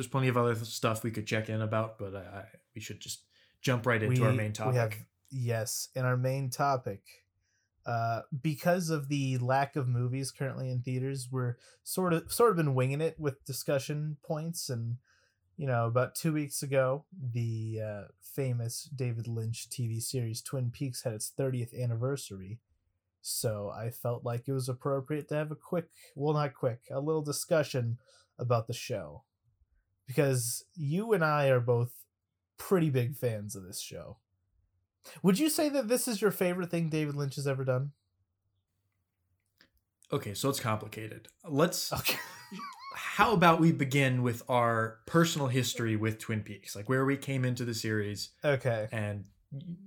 there's plenty of other stuff we could check in about, but I, we should just jump right into our main topic. We have, yes, in our main topic, uh, because of the lack of movies currently in theaters, we're sort of sort of been winging it with discussion points. And you know, about two weeks ago, the uh, famous David Lynch TV series Twin Peaks had its 30th anniversary. So I felt like it was appropriate to have a quick, well, not quick, a little discussion about the show. Because you and I are both pretty big fans of this show. Would you say that this is your favorite thing David Lynch has ever done? Okay, so it's complicated. Let's. Okay. how about we begin with our personal history with Twin Peaks, like where we came into the series. Okay. And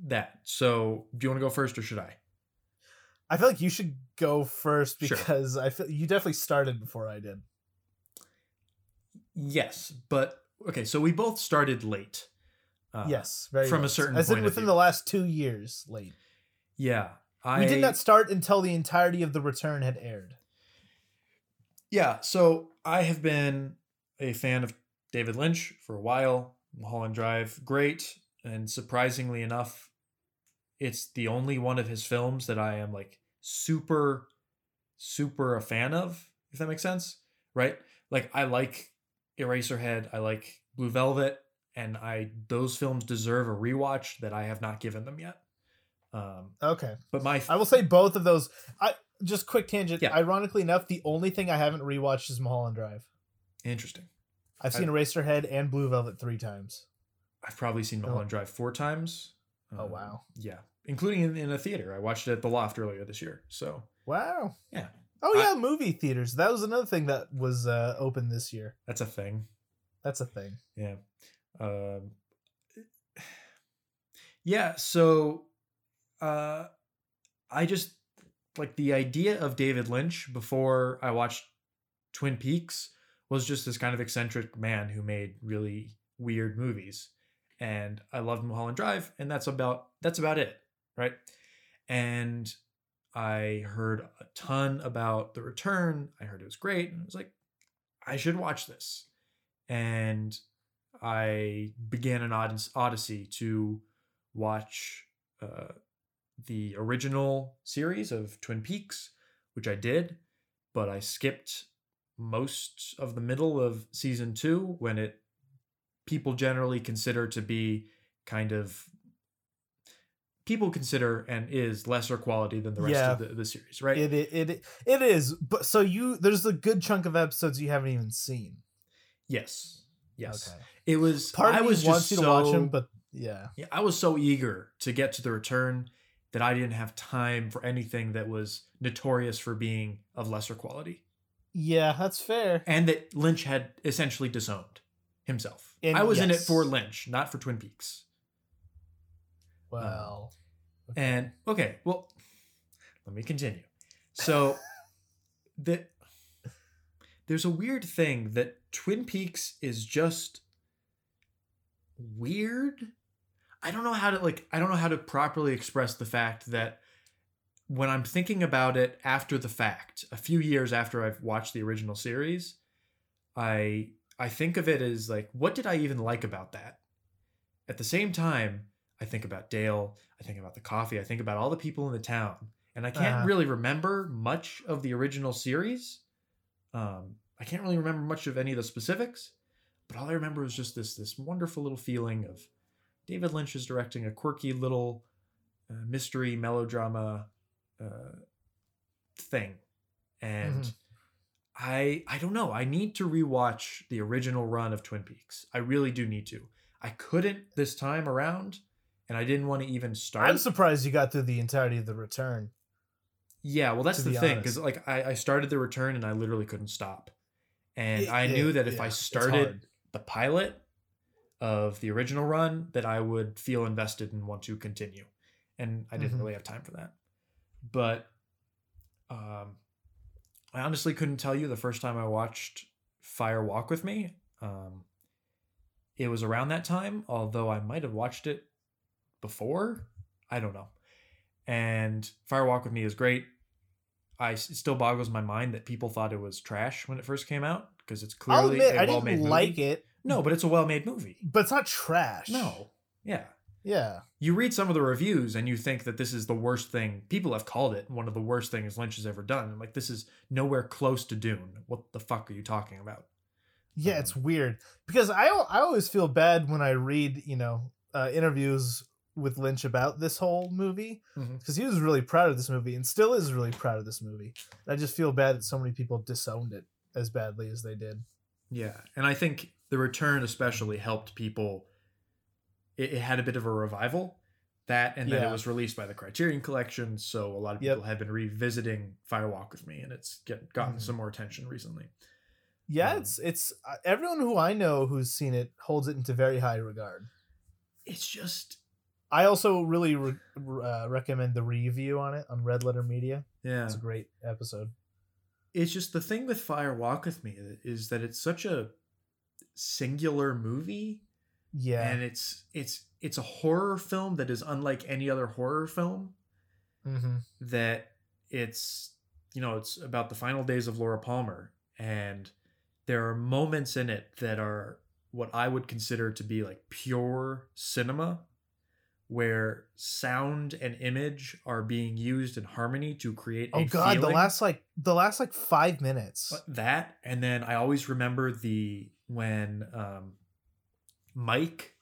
that. So, do you want to go first, or should I? I feel like you should go first Sure. because I feel you definitely started before I did. Yes, but okay. So we both started late. Uh, yes, very from a certain As in within the last two years, late. Yeah. I We did not start until the entirety of the return had aired. Yeah, so I have been a fan of David Lynch for a while. Mulholland Drive, great, and surprisingly enough, it's the only one of his films that I am like super, super a fan of. If that makes sense, right? Like I like Eraserhead, I like Blue Velvet, and I those films deserve a rewatch that I have not given them yet. Um, Okay. but my I will say both of those. I just quick tangent. Yeah. Ironically enough, the only thing I haven't rewatched is Mulholland Drive. interesting. I've seen Eraserhead and Blue Velvet three times. I've probably seen Mulholland Drive four times. Oh Um, wow! Yeah, including in, in a theater. I watched it at the Loft earlier this year. So Wow. Yeah. Oh I- yeah, movie theaters. That was another thing that was uh, open this year. that's a thing. That's a thing. Yeah. Um, yeah. So uh, I just like the idea of David Lynch before I watched Twin Peaks was just this kind of eccentric man who made really weird movies. And I loved Mulholland Drive, and that's about that's about it, right? And I heard a ton about The Return. I heard it was great, and I was like, I should watch this. And I began an odyssey to watch uh, the original series of Twin Peaks, which I did, but I skipped most of the middle of season two when it people generally consider to be kind of people consider and is lesser quality than the rest Yeah. of the, the series, right? It, it it it is. But so you there's a good chunk of episodes you haven't even seen. yes, yes. Okay. It was. Part of I was wants just you to so, watch them, but yeah. Yeah, I was so eager to get to the return that I didn't have time for anything that was notorious for being of lesser quality. Yeah, that's fair. And that Lynch had essentially disowned himself. And I was in it for Lynch, not for Twin Peaks. Uh-huh. Well, And okay, well, let me continue. So the there's a weird thing that Twin Peaks is just weird. I don't know how to like I don't know how to properly express the fact that when I'm thinking about it after the fact, a few years after I've watched the original series, I I think of it as like what did I even like about that? At the same time, I think about Dale, I think about the coffee, I think about all the people in the town, and I can't Uh-huh. really remember much of the original series. Um, I can't really remember much of any of the specifics, but all I remember was just this this wonderful little feeling of David Lynch is directing a quirky little uh, mystery melodrama uh, thing, and Mhm. I I don't know. I need to rewatch the original run of Twin Peaks. I really do need to. I couldn't this time around, and I didn't want to even start. I'm surprised you got through the entirety of the return. Yeah, well, that's the thing because like I, I started the return and I literally couldn't stop, and It- I knew it- that if yeah, I started the pilot of the original run, that I would feel invested and want to continue, and I didn't Mhm. really have time for that. But um, I honestly couldn't tell you the first time I watched Fire Walk with Me. Um, it was around that time, although I might have watched it before. I don't know. And Fire Walk with Me is great. I it still boggles my mind that people thought it was trash when it first came out because it's clearly admit, a I well-made didn't movie. like it. No, but it's a well-made movie. but it's not trash. No. Yeah. Yeah. You read some of the reviews and you think that this is the worst thing. People have called it one of the worst things Lynch has ever done. I'm like, this is nowhere close to Dune. What the fuck are you talking about? Yeah, it's weird because I I always feel bad when I read you know uh, interviews with Lynch about this whole movie because he was really proud of this movie and still is really proud of this movie. And I just feel bad that so many people disowned it as badly as they did. Yeah, and I think the return especially helped people. It, it had a bit of a revival, that, and then Yeah. it was released by the Criterion Collection, so a lot of Yep. people have been revisiting Firewalk with Me, and it's get gotten Mhm. some more attention recently. Yeah, Um, it's it's uh, everyone who I know who's seen it holds it into very high regard. It's just, I also really re- uh, recommend the review on it on Red Letter Media. yeah, It's a great episode. it's just the thing with Fire Walk with Me is that it's such a singular movie, Yeah. and it's it's it's a horror film that is unlike any other horror film. hmm that it's you know it's about the final days of Laura Palmer and there are moments in it that are what I would consider to be like pure cinema where sound and image are being used in harmony to create Oh a god, the last like the last like five minutes. That and then I always remember the when um Mike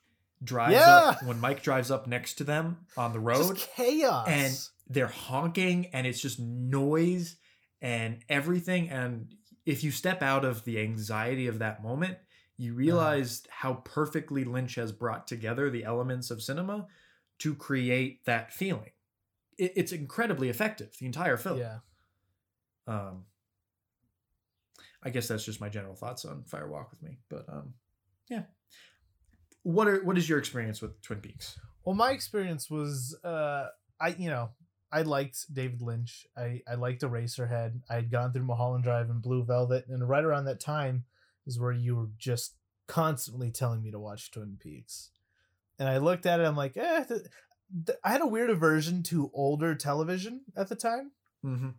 drives Yeah. up when Mike drives up next to them on the road Just chaos. and they're honking and it's just noise and everything and if you step out of the anxiety of that moment you realize how perfectly lynch has brought together the elements of cinema to create that feeling it, it's incredibly effective the entire film yeah. um i guess that's just my general thoughts on fire walk with me but um yeah what are what is your experience with twin peaks Well, my experience was, uh, I you know, I liked David Lynch. I I liked Eraserhead. I had gone through Mulholland Drive and Blue Velvet, and right around that time is where you were just constantly telling me to watch Twin Peaks. And I looked at it. I'm like, eh. th- th- I had a weird aversion to older television at the time. mm-hmm.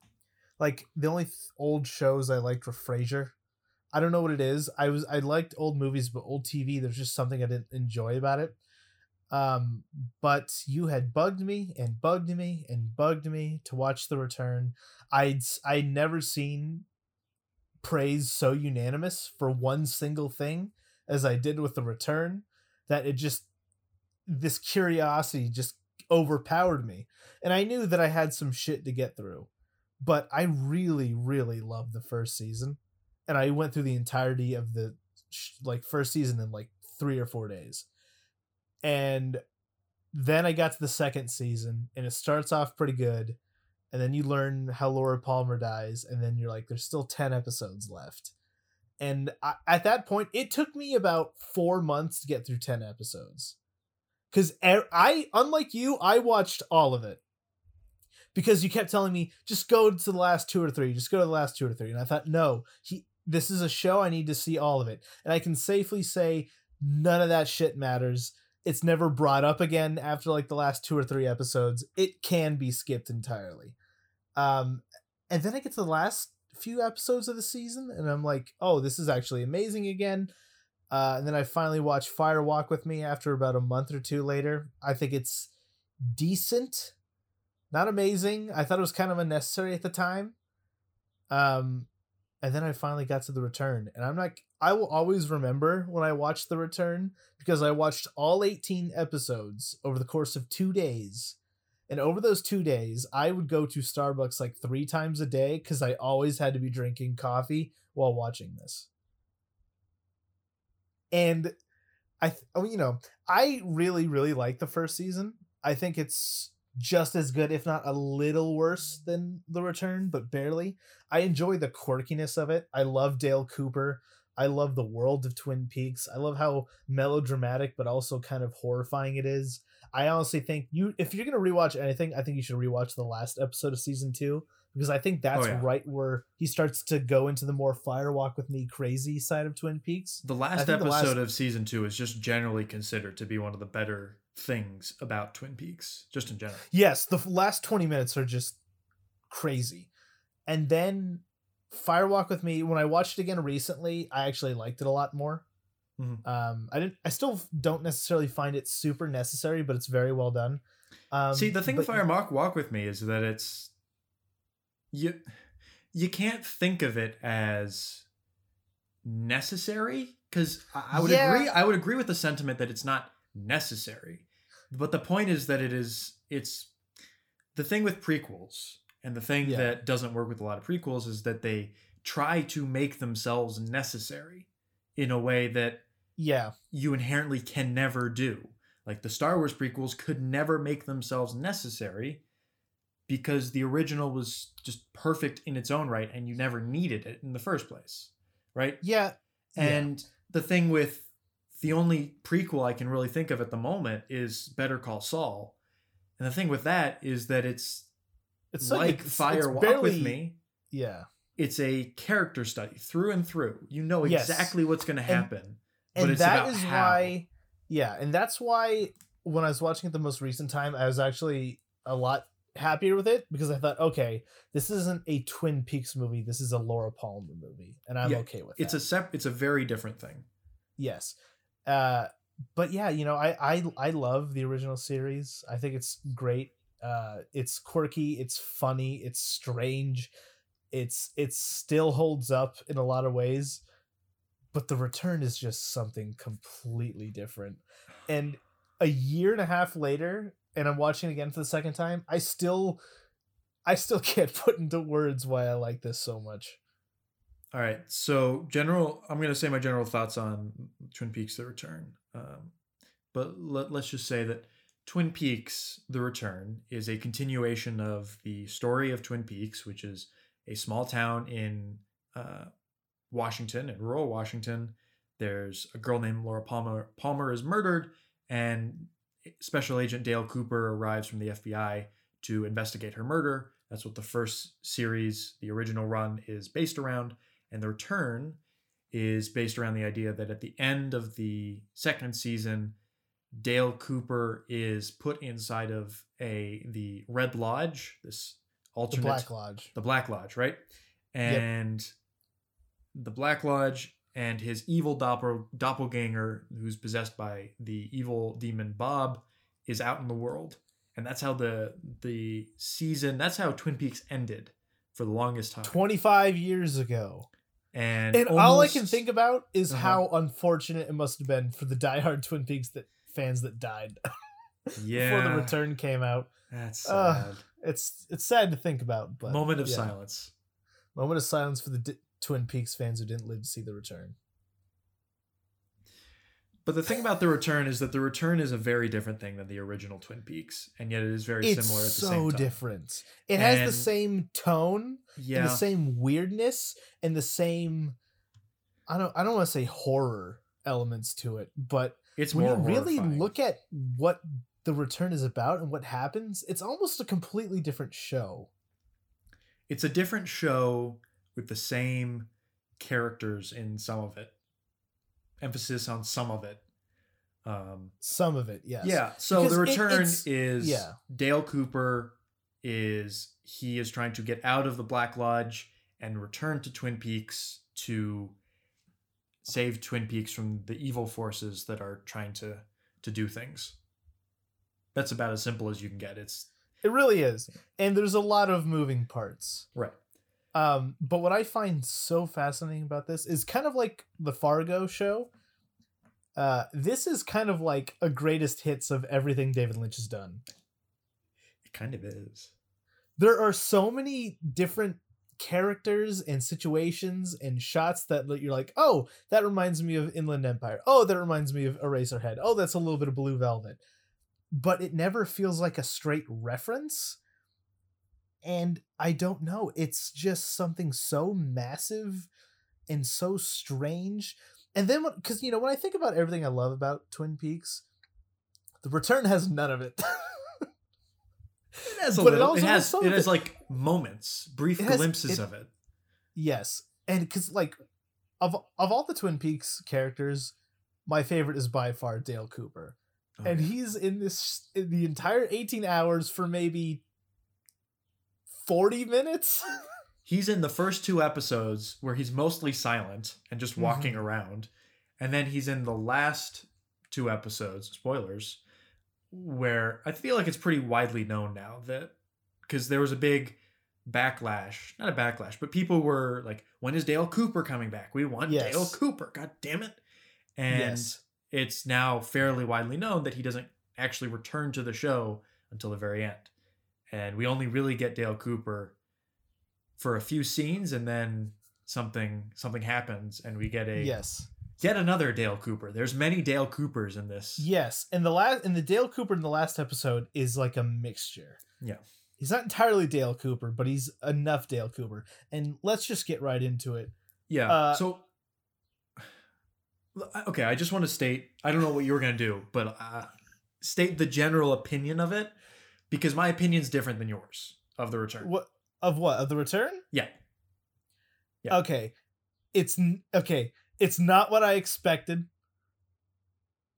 like the only th- old shows I liked were Frasier. I don't know what it is. I was I liked old movies, but old TV. There's just something I didn't enjoy about it. Um, but you had bugged me and bugged me and bugged me to watch The Return. I'd I'd never seen praise so unanimous for one single thing as I did with The Return. That it just this curiosity just overpowered me, and I knew that I had some shit to get through but I really, really loved the first season, and I went through the entirety of the like first season in like three or four days, and then I got to the second season, and it starts off pretty good, and then you learn how Laura Palmer dies, and then you're like, there's still ten episodes left, and I, at that point, it took me about four months to get through ten episodes, because I, unlike you, I watched all of it. Because you kept telling me just go to the last two or three just go to the last two or three and i thought no he this is a show i need to see all of it. And i can safely say none of that shit matters. It's never brought up again after like the last two or three episodes. It can be skipped entirely. Um and then i get to the last few episodes of the season and i'm like oh this is actually amazing again uh, and then i finally watched fire walk with me after about a month or two later i think it's decent not amazing. I thought it was kind of unnecessary at the time. Um, and then I finally got to the return, and I'm like, I will always remember when I watched the return because I watched all 18 episodes over the course of two days. And over those two days, I would go to Starbucks like three times a day because I always had to be drinking coffee while watching this. And I, oh, you know, I really, really like the first season. I think it's just as good, if not a little worse than The Return, but barely. I enjoy the quirkiness of it. I love Dale Cooper. I love the world of Twin Peaks. I love how melodramatic but also kind of horrifying it is. I honestly think you if you're gonna rewatch anything, I think you should rewatch the last episode of season two because I think that's Oh, yeah. right where he starts to go into the more firewalk with me crazy side of Twin Peaks. The last episode the last- of season two is just generally considered to be one of the better things about Twin Peaks, just in general. Yes, the last 20 minutes are just crazy. And then Firewalk with Me, when I watched it again recently, I actually liked it a lot more. Mhm. Um, I didn't. I still don't necessarily find it super necessary, but it's very well done. Um, See, the thing with but- Fire Walk Walk with Me is that it's you you can't think of it as necessary because I, would Yeah. agree. I would agree with the sentiment that it's not necessary, but the point is that it is. It's the thing with prequels, and the thing Yeah. that doesn't work with a lot of prequels is that they try to make themselves necessary in a way that yeah, you inherently can never do. Like the Star Wars prequels could never make themselves necessary because the original was just perfect in its own right and you never needed it in the first place. Right? yeah, yeah. And the thing with the only prequel I can really think of at the moment is Better Call Saul. And the thing with that is that it's, it's like, it's- Fire it's Walk with Me. Yeah, It's a character study through and through. You know Yes. exactly what's going to And- happen. but and it's that about is how. why. Yeah, and that's why when I was watching it the most recent time, I was actually a lot happier with it because I thought, okay, this isn't a Twin Peaks movie. This is a Laura Palmer movie, and I'm Yeah, okay with it. It's a sep- it's a very different thing. yes uh but yeah you know I, I i love the original series i think it's great uh it's quirky it's funny it's strange it's it still holds up in a lot of ways but the return is just something completely different and a year and a half later and i'm watching it again for the second time i still i still can't put into words why i like this so much All right. So general, I'm going to say my general thoughts on Twin Peaks: The Return. Um, but let, let's just say that Twin Peaks: The Return is a continuation of the story of Twin Peaks, which is a small town in uh, Washington, in rural Washington. There's a girl named Laura Palmer. Palmer is murdered, and Special Agent Dale Cooper arrives from the FBI to investigate her murder. That's what the first series, the original run, is based around. And the return is based around the idea that at the end of the second season, Dale Cooper is put inside of a the Red Lodge, this the alternate black lodge the Black Lodge, right? And the Black Lodge and his evil doppel, doppelganger, who's possessed by the evil demon Bob, is out in the world, and that's how the the season. That's how Twin Peaks ended for the longest time. 25 years ago and And all I can think about is Uh-huh. how unfortunate it must have been for the diehard Twin Peaks that fans that died yeah, before the return came out. That's sad. Uh, It's it's sad to think about, but Moment of yeah. silence. Moment of silence for the D- Twin Peaks fans who didn't live to see the return. But the thing about the return is that the return is a very different thing than the original Twin Peaks, and yet it is very It's similar at the so same time. It's so different. It has the same tone Yeah, and the same weirdness and the same I don't I don't want to say horror elements to it, but it's when you really horrifying. look at what the return is about and what happens, it's almost a completely different show. it's a different show with the same characters in some of it emphasis on some of it um Some of it, yes. yeah so Because the return it's- is yeah. dale cooper is he is trying to get out of the black lodge and return to twin peaks to save twin peaks from the evil forces that are trying to to do things that's about as simple as you can get it's It really is. And there's a lot of moving parts. right Um, but what I find so fascinating about this is kind of like the Fargo show. Uh, this is kind of like a greatest hits of everything David Lynch has done. it kind of is There are so many different characters and situations and shots that you're like, oh, that reminds me of Inland Empire. Oh, that reminds me of Eraserhead. Oh, that's a little bit of Blue Velvet. But it never feels like a straight reference. And I don't know. It's just something so massive and so strange. And then, because, you know, when I think about everything I love about Twin Peaks, The Return has none of it. It has a But little. It, also has has. It has like moments, brief It has- glimpses it- of it. Yes, and because like of of all the Twin Peaks characters, my favorite is by far Dale Cooper, Oh, and yeah. he's in this in the entire eighteen hours for maybe forty minutes. he's in the first two episodes where he's mostly silent and just Mm-hmm. walking around, and then he's in the last two episodes. Spoilers, where I feel like it's pretty widely known now that because there was a big backlash, not a backlash, but people were like, "When is Dale Cooper coming back? We want Yes. Dale Cooper. God damn it!" And Yes. it's now fairly widely known that he doesn't actually return to the show until the very end. And we only really get Dale Cooper for a few scenes and then something something happens and we get a Yes. yet another Dale Cooper. There's many Dale Coopers in this. Yes, and the last and the Dale Cooper in the last episode is like a mixture. Yeah. He's not entirely Dale Cooper, but he's enough Dale Cooper. And let's just get right into it. Yeah. Uh, so okay, I just want to state I don't know what you were going to do, but uh, state the general opinion of it because my opinion's different than yours of the return. What of what? Of the return? Yeah. Yeah. Okay. It's okay. It's not what I expected.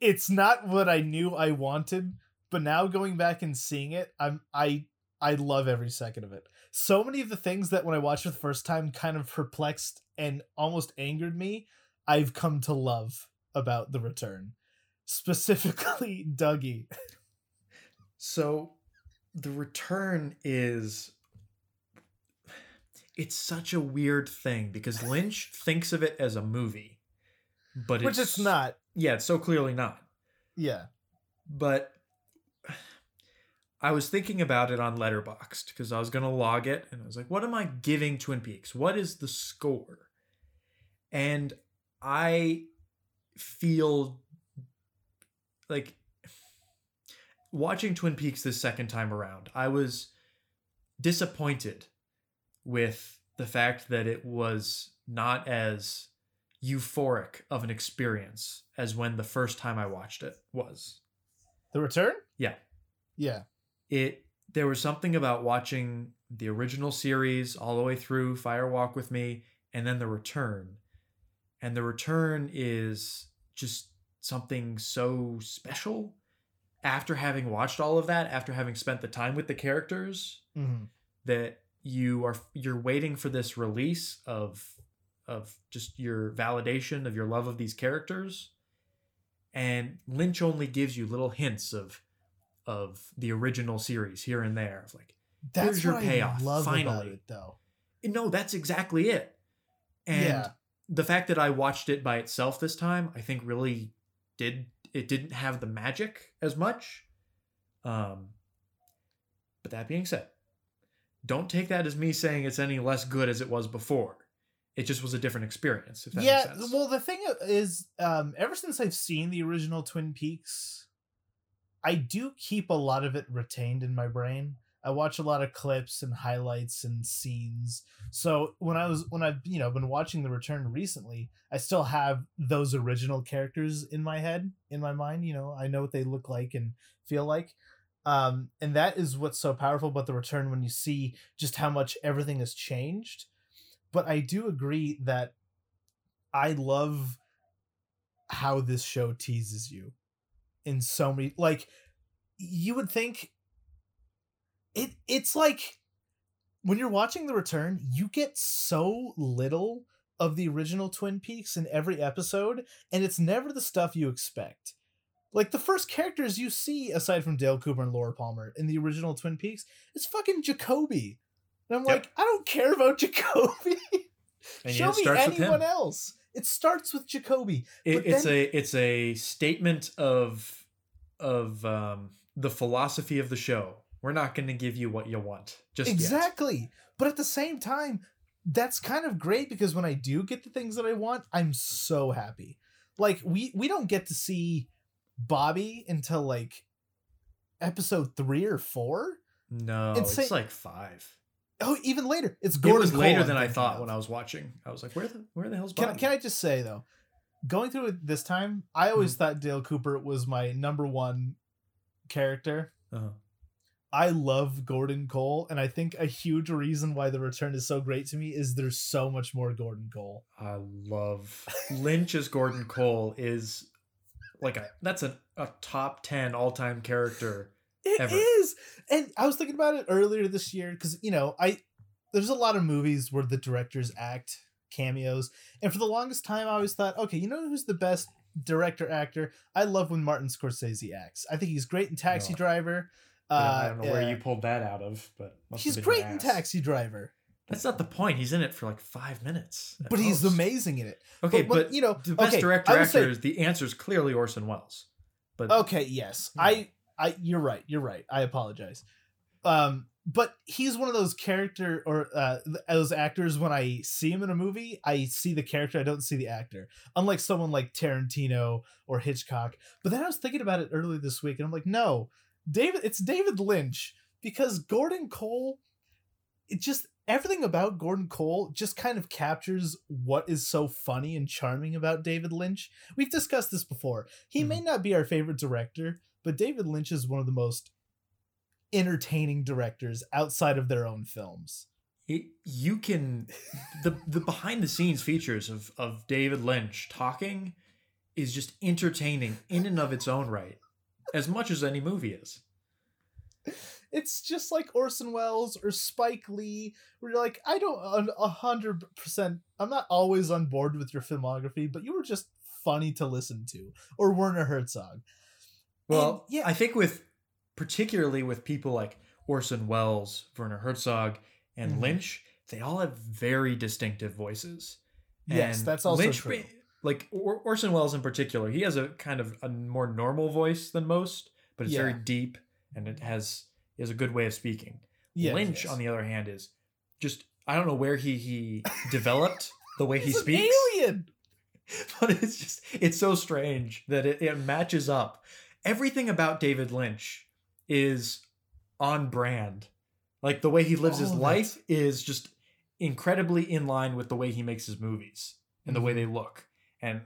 It's not what I knew I wanted, but now going back and seeing it, I'm I I love every second of it. So many of the things that when I watched it the first time kind of perplexed and almost angered me, I've come to love about the return. Specifically Dougie. So the return is it's such a weird thing because Lynch thinks of it as a movie, but Which it's not. Yeah, it's so clearly not. Yeah. But I was thinking about it on Letterboxd because I was gonna log it, and I was like, "What am I giving Twin Peaks? What is the score?" And I feel like watching Twin Peaks this second time around, I was disappointed with the fact that it was not as euphoric of an experience as when the first time I watched it was. The return? Yeah. Yeah. It there was something about watching the original series all the way through Fire Walk with Me and then the return. And the return is just something so special after having watched all of that, after having spent the time with the characters Mm-hmm. that you are you're waiting for this release of of just your validation of your love of these characters and lynch only gives you little hints of of the original series here and there of like That's Here's your payoff, I love about finally. it, though. no that's exactly it and Yeah. the fact that i watched it by itself this time i think really did it didn't have the magic as much um but that being said don't take that as me saying it's any less good as it was before it just was a different experience if that yeah. makes sense Well, the thing is, um, ever since I've seen the original Twin Peaks, I do keep a lot of it retained in my brain. I watch a lot of clips and highlights and scenes. So when I was when I've you know been watching The Return recently, I still have those original characters in my head, in my mind. You know, I know what they look like and feel like. Um, and that is what's so powerful about The Return when you see just how much everything has changed. But I do agree that I love how this show teases you in so many like you would think it it's like when you're watching the return you get so little of the original twin peaks in every episode and it's never the stuff you expect. Like the first characters you see aside from dale cooper and laura palmer in the original twin peaks is fucking jacoby. And i'm Yep. like i don't care about jacoby. And show me anyone else. It starts with jacoby it, it's then- a it's a statement of of um the philosophy of the show we're not going to give you what you want just yet. exactly but at the same time that's kind of great because when i do get the things that i want i'm so happy like we we don't get to see bobby until like episode three or four no It's it's, like five oh even later it's it was Cole later than i thought of. when i was watching i was like where the where the hell's can, Bobby? can i just say though going through it this time i always thought dale cooper was my number one character uh-huh. I love Gordon Cole, and I think a huge reason why the return is so great to me is there's so much more Gordon Cole. I love Lynch as Gordon Cole is like a that's a, a top 10 all-time character. It is, Ever. and I was thinking about it earlier this year because you know I there's a lot of movies where the directors act cameos, and for the longest time I always thought, okay, you know who's the best director actor. I love when Martin Scorsese acts. I think he's great in Taxi Oh. Driver. I don't- Uh, I don't know where you pulled that out of, but must He's have been your great in. Taxi Driver, That's not the point. He's in it for like five minutes. at but he's amazing in it. Okay, but- but, but, you know, the best okay, director I actor say- is the answer is clearly Orson Welles. But Okay, yes. Yeah. I I you're right. You're right. I apologize. Um but he's one of those character or uh those actors when I see him in a movie, I see the character, I don't see the actor. Unlike someone like Tarantino or Hitchcock. But then I was thinking about it earlier this week and I'm like, "No. David it's David Lynch because Gordon Cole it just everything about Gordon Cole just kind of captures what is so funny and charming about David Lynch. We've discussed this before. He may mm-hmm. not be our favorite director, but David Lynch is one of the most entertaining directors outside of their own films. it, you can the the behind the scenes features of of David Lynch talking is just entertaining in and of its own right, as much as any movie is. It's just like Orson Welles or Spike Lee, where you're like, I don't a- hundred percent. I'm not always on board with your filmography, but you were just funny to listen to. Or Werner Herzog. Well, yeah. I think with particularly with people like Orson Welles, Werner Herzog, and Mhm. Lynch, they all have very distinctive voices. Yes, And that's also Lynch, true. Like or- Orson Welles in particular, he has a kind of a more normal voice than most, but it's very deep and it has is a good way of speaking. Yeah, Lynch, yes. on the other hand, is just I don't know where he he developed the way he speaks, alien. but it's just it's so strange that it, it matches up. Everything about David Lynch is on brand. Like the way he lives his All of life is just incredibly in line with the way he makes his movies and the way they look. And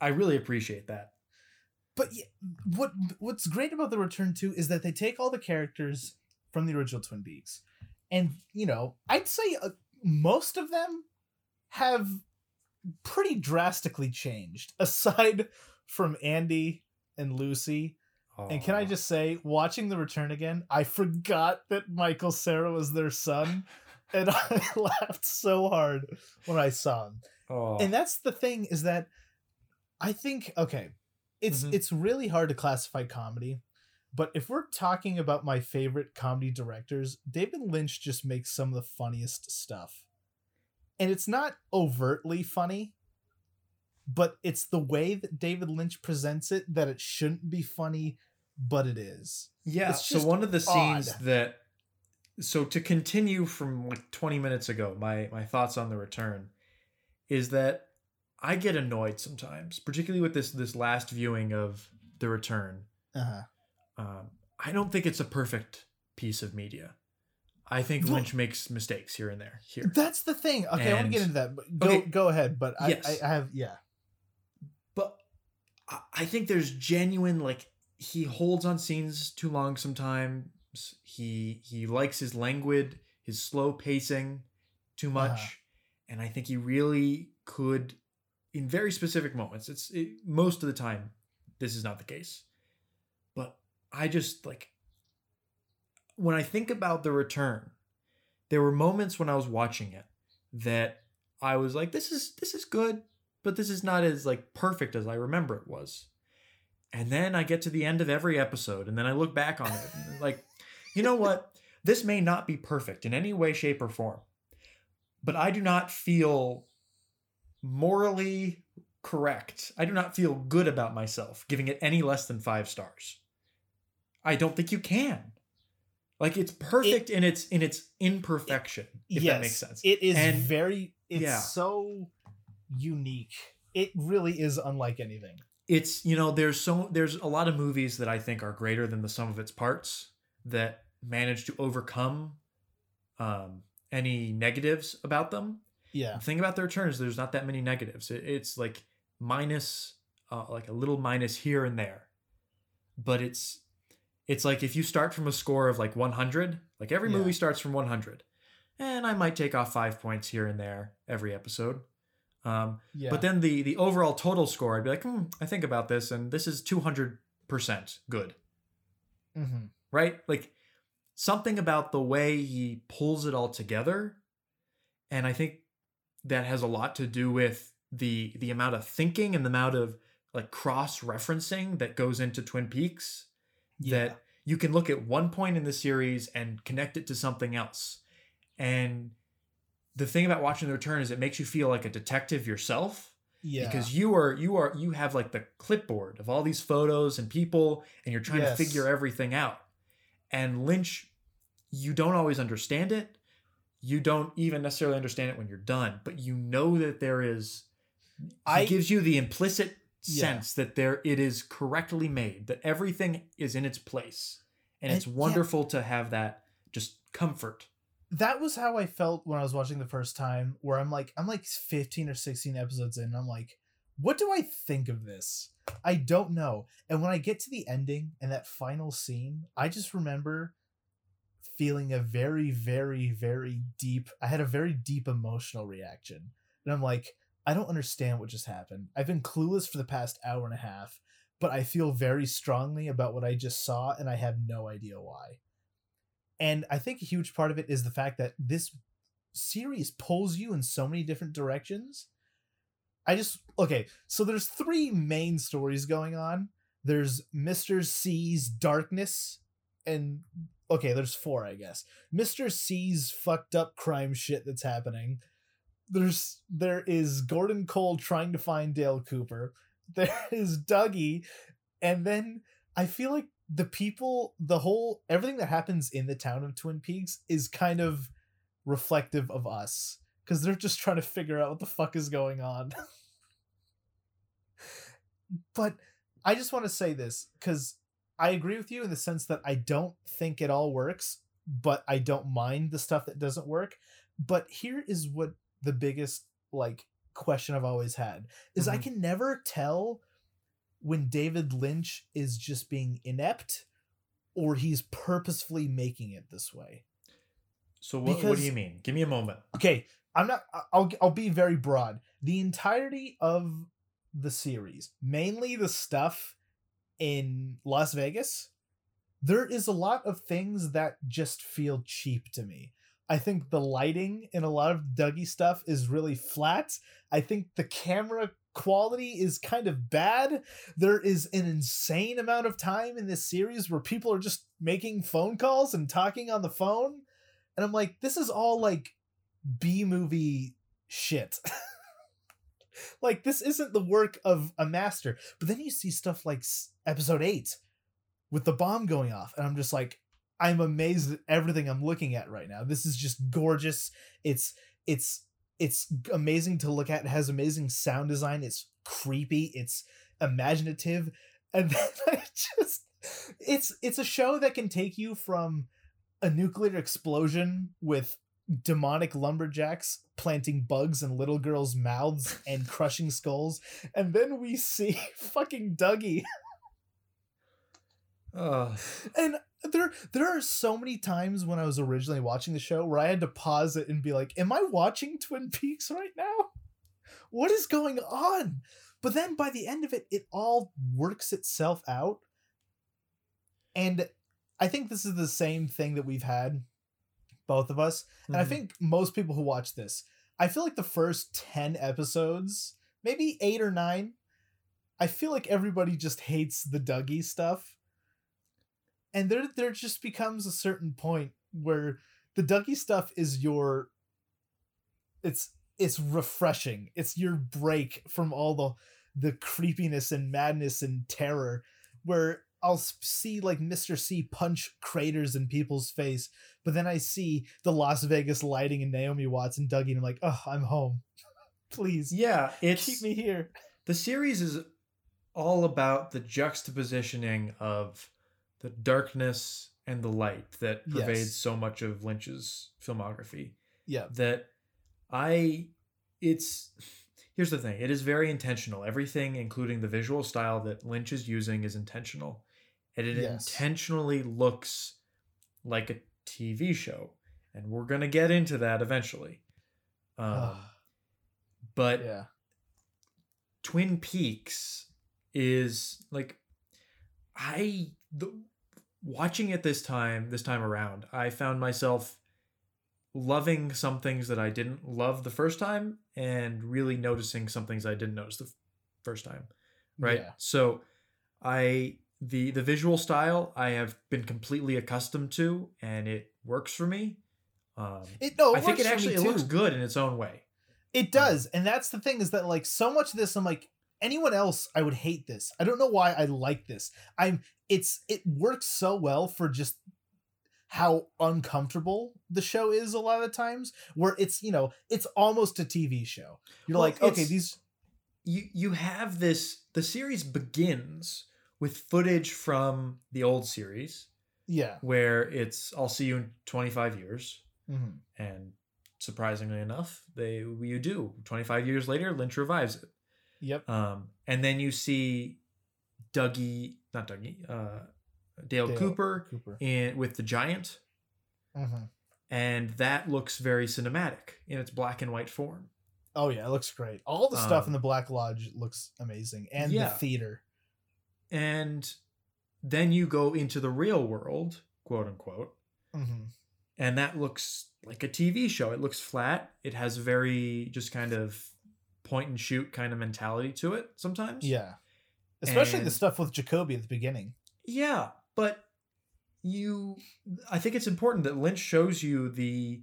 I really appreciate that. but yeah, what what's great about the return too is that they take all the characters from the original Twin Peaks, and you know I'd say uh, most of them have pretty drastically changed, aside from Andy and Lucy. And can I just say, watching the return again, I forgot that Michael Cera was their son, and I laughed so hard when I saw him Aw. and that's the thing is that i think okay it's Mhm. it's really hard to classify comedy but if we're talking about my favorite comedy directors david lynch just makes some of the funniest stuff and it's not overtly funny but it's the way that david lynch presents it that it shouldn't be funny but it is Yeah. So one of the scenes that so to continue from like 20 minutes ago, my my thoughts on the return is that I get annoyed sometimes, particularly with this this last viewing of the return. uh-huh Um, I don't think it's a perfect piece of media. I think Well- Lynch makes mistakes here and there. Here, that's the thing okay i want to get into that but go Okay. go ahead but I, Yes. I i have yeah but I- I think there's genuine like he holds on scenes too long sometimes. He he likes his languid, his slow pacing too much, Uh-huh. And I think he really could, in very specific moments. It's it, most of the time, this is not the case, but I just like when I think about the return. There were moments when I was watching it that I was like, "This is this is good." but this is not as like perfect as I remember it was. And then I get to the end of every episode and then I look back on it like, you know what? This may not be perfect in any way, shape, or form, but I do not feel morally correct. I do not feel good about myself giving it any less than five stars. I don't think you can. Like it's perfect in its in its imperfection, if that makes sense. It is And- very it's yeah. so unique. It really is unlike anything. it's you know there's so there's a lot of movies that I think are greater than the sum of its parts that manage to overcome um, any negatives about them. Yeah. The thing about the return is there's not that many negatives. It, it's like minus, uh, like a little minus here and there, but it's it's like if you start from a score of like 100, like every Yeah. movie starts from 100, and I might take off five points here and there every episode. Um, Yeah. but then the the overall total score, I'd be like, hmm, I think about this, and this is two hundred percent good, Mhm. right? Like something about the way he pulls it all together, and I think that has a lot to do with the the amount of thinking and the amount of like cross referencing that goes into Twin Peaks Yeah. that you can look at one point in the series and connect it to something else. And the thing about watching the return is it makes you feel like a detective yourself yeah. because you are you are you have like the clipboard of all these photos and people and you're trying Yes. to figure everything out. And Lynch you don't always understand it. You don't even necessarily understand it when you're done, but you know that there is I- gives you the implicit Yeah. sense that there it is correctly made, that everything is in its place. And, And- it's yeah. wonderful to have that just comfort. that was how I felt when I was watching the first time, where I'm like, I'm like 15 or 16 episodes in, and I'm like, what do I think of this? I don't know. And when I get to the ending and that final scene, I just remember feeling a very, very, very deep, I had a very deep emotional reaction. And I'm like, I don't understand what just happened. I've been clueless for the past hour and a half, but I feel very strongly about what I just saw, and I have no idea why. And I think a huge part of it is the fact that this series pulls you in so many different directions. I just okay, so there's three main stories going on. There's Mr. C's darkness and okay, there's four, I guess. Mr. C's fucked up crime shit that's happening. There's there is Gordon Cole trying to find Dale Cooper. There is Dougie, and then I feel like the people, the whole everything that happens in the town of Twin Peaks is kind of reflective of us because they're just trying to figure out what the fuck is going on. but I just want to say this because I agree with you in the sense that I don't think it all works, but I don't mind the stuff that doesn't work. But here is what the biggest like question I've always had is I Mhm. can never tell when David Lynch is just being inept or he's purposefully making it this way. So what, what do you mean? Give me a moment. Okay, I'm not I'll I'll be very broad. The entirety of the series, mainly the stuff in Las Vegas, there is a lot of things that just feel cheap to me. I think the lighting in a lot of Dougie stuff is really flat. I think the camera quality is kind of bad. There is an insane amount of time in this series where people are just making phone calls and talking on the phone. And I'm like, this is all like B movie shit. like this isn't the work of a master. But then you see stuff like episode 8 with the bomb going off and I'm just like I'm amazed at everything I'm looking at right now. This is just gorgeous. It's it's it's amazing to look at. It has amazing sound design. It's creepy. It's imaginative. And then I just it's it's a show that can take you from a nuclear explosion with demonic lumberjacks planting bugs in little girls' mouths and crushing skulls, and then we see fucking Dougie. Uh, And there there are so many times when I was originally watching the show where I had to pause it and be like, "Am I watching Twin Peaks right now? What is going on?" But then by the end of it, it all works itself out. And I think this is the same thing that we've had, both of us. And I mhm. think most people who watch this, I feel like the first 10 episodes, maybe eight or nine, I feel like everybody just hates the Dougie stuff. And there there just becomes a certain point where the Dougie stuff is your it's it's refreshing. It's your break from all the the creepiness and madness and terror where I'll see like Mr. C punch craters in people's face, but then I see the Las Vegas lighting and Naomi Watts and Dougie, and I'm like, oh, I'm home. Please yeah, it's keep me here. the series is all about the juxtapositioning of the darkness and the light that pervades Yes. so much of Lynch's filmography. Yeah. That I it's here's the thing, it is very intentional. Everything including the visual style that Lynch is using is intentional. And it Yes. intentionally looks like a TV show. And we're going to get into that eventually. Um, but yeah. Twin Peaks is like I the, watching it this time this time around I found myself loving some things that I didn't love the first time and really noticing some things I didn't notice the f- first time. right? Yeah. So I the the visual style I have been completely accustomed to and it works for me. Um It no, it I think it actually it looks good in its own way. It does, and that's the thing is that like so much of this, I'm like anyone else, I would hate this. I don't know why I like this. I'm it's it works so well for just how uncomfortable the show is a lot of times where it's you know it's almost a tv show you're Well, like okay these you you have this the series begins with footage from the old series yeah. where it's I'll see you in 25 years. Mhm, and surprisingly enough they you do. 25 years later Lynch revives it. Yep. Um and then you see Dougie not Dougie uh Dale, Dale Cooper cooper. in with the giant. Mhm. and that looks very cinematic in its black and white form. Oh yeah it looks great. All the stuff in Um, the black lodge looks amazing and yeah. the theater and then you go into the real world quote unquote Mhm. and that looks like a TV show. It looks flat. It has very just kind of point and shoot kind of mentality to it sometimes. yeah especially the stuff with jacoby at the beginning Yeah, but you I think it's important that Lynch shows you the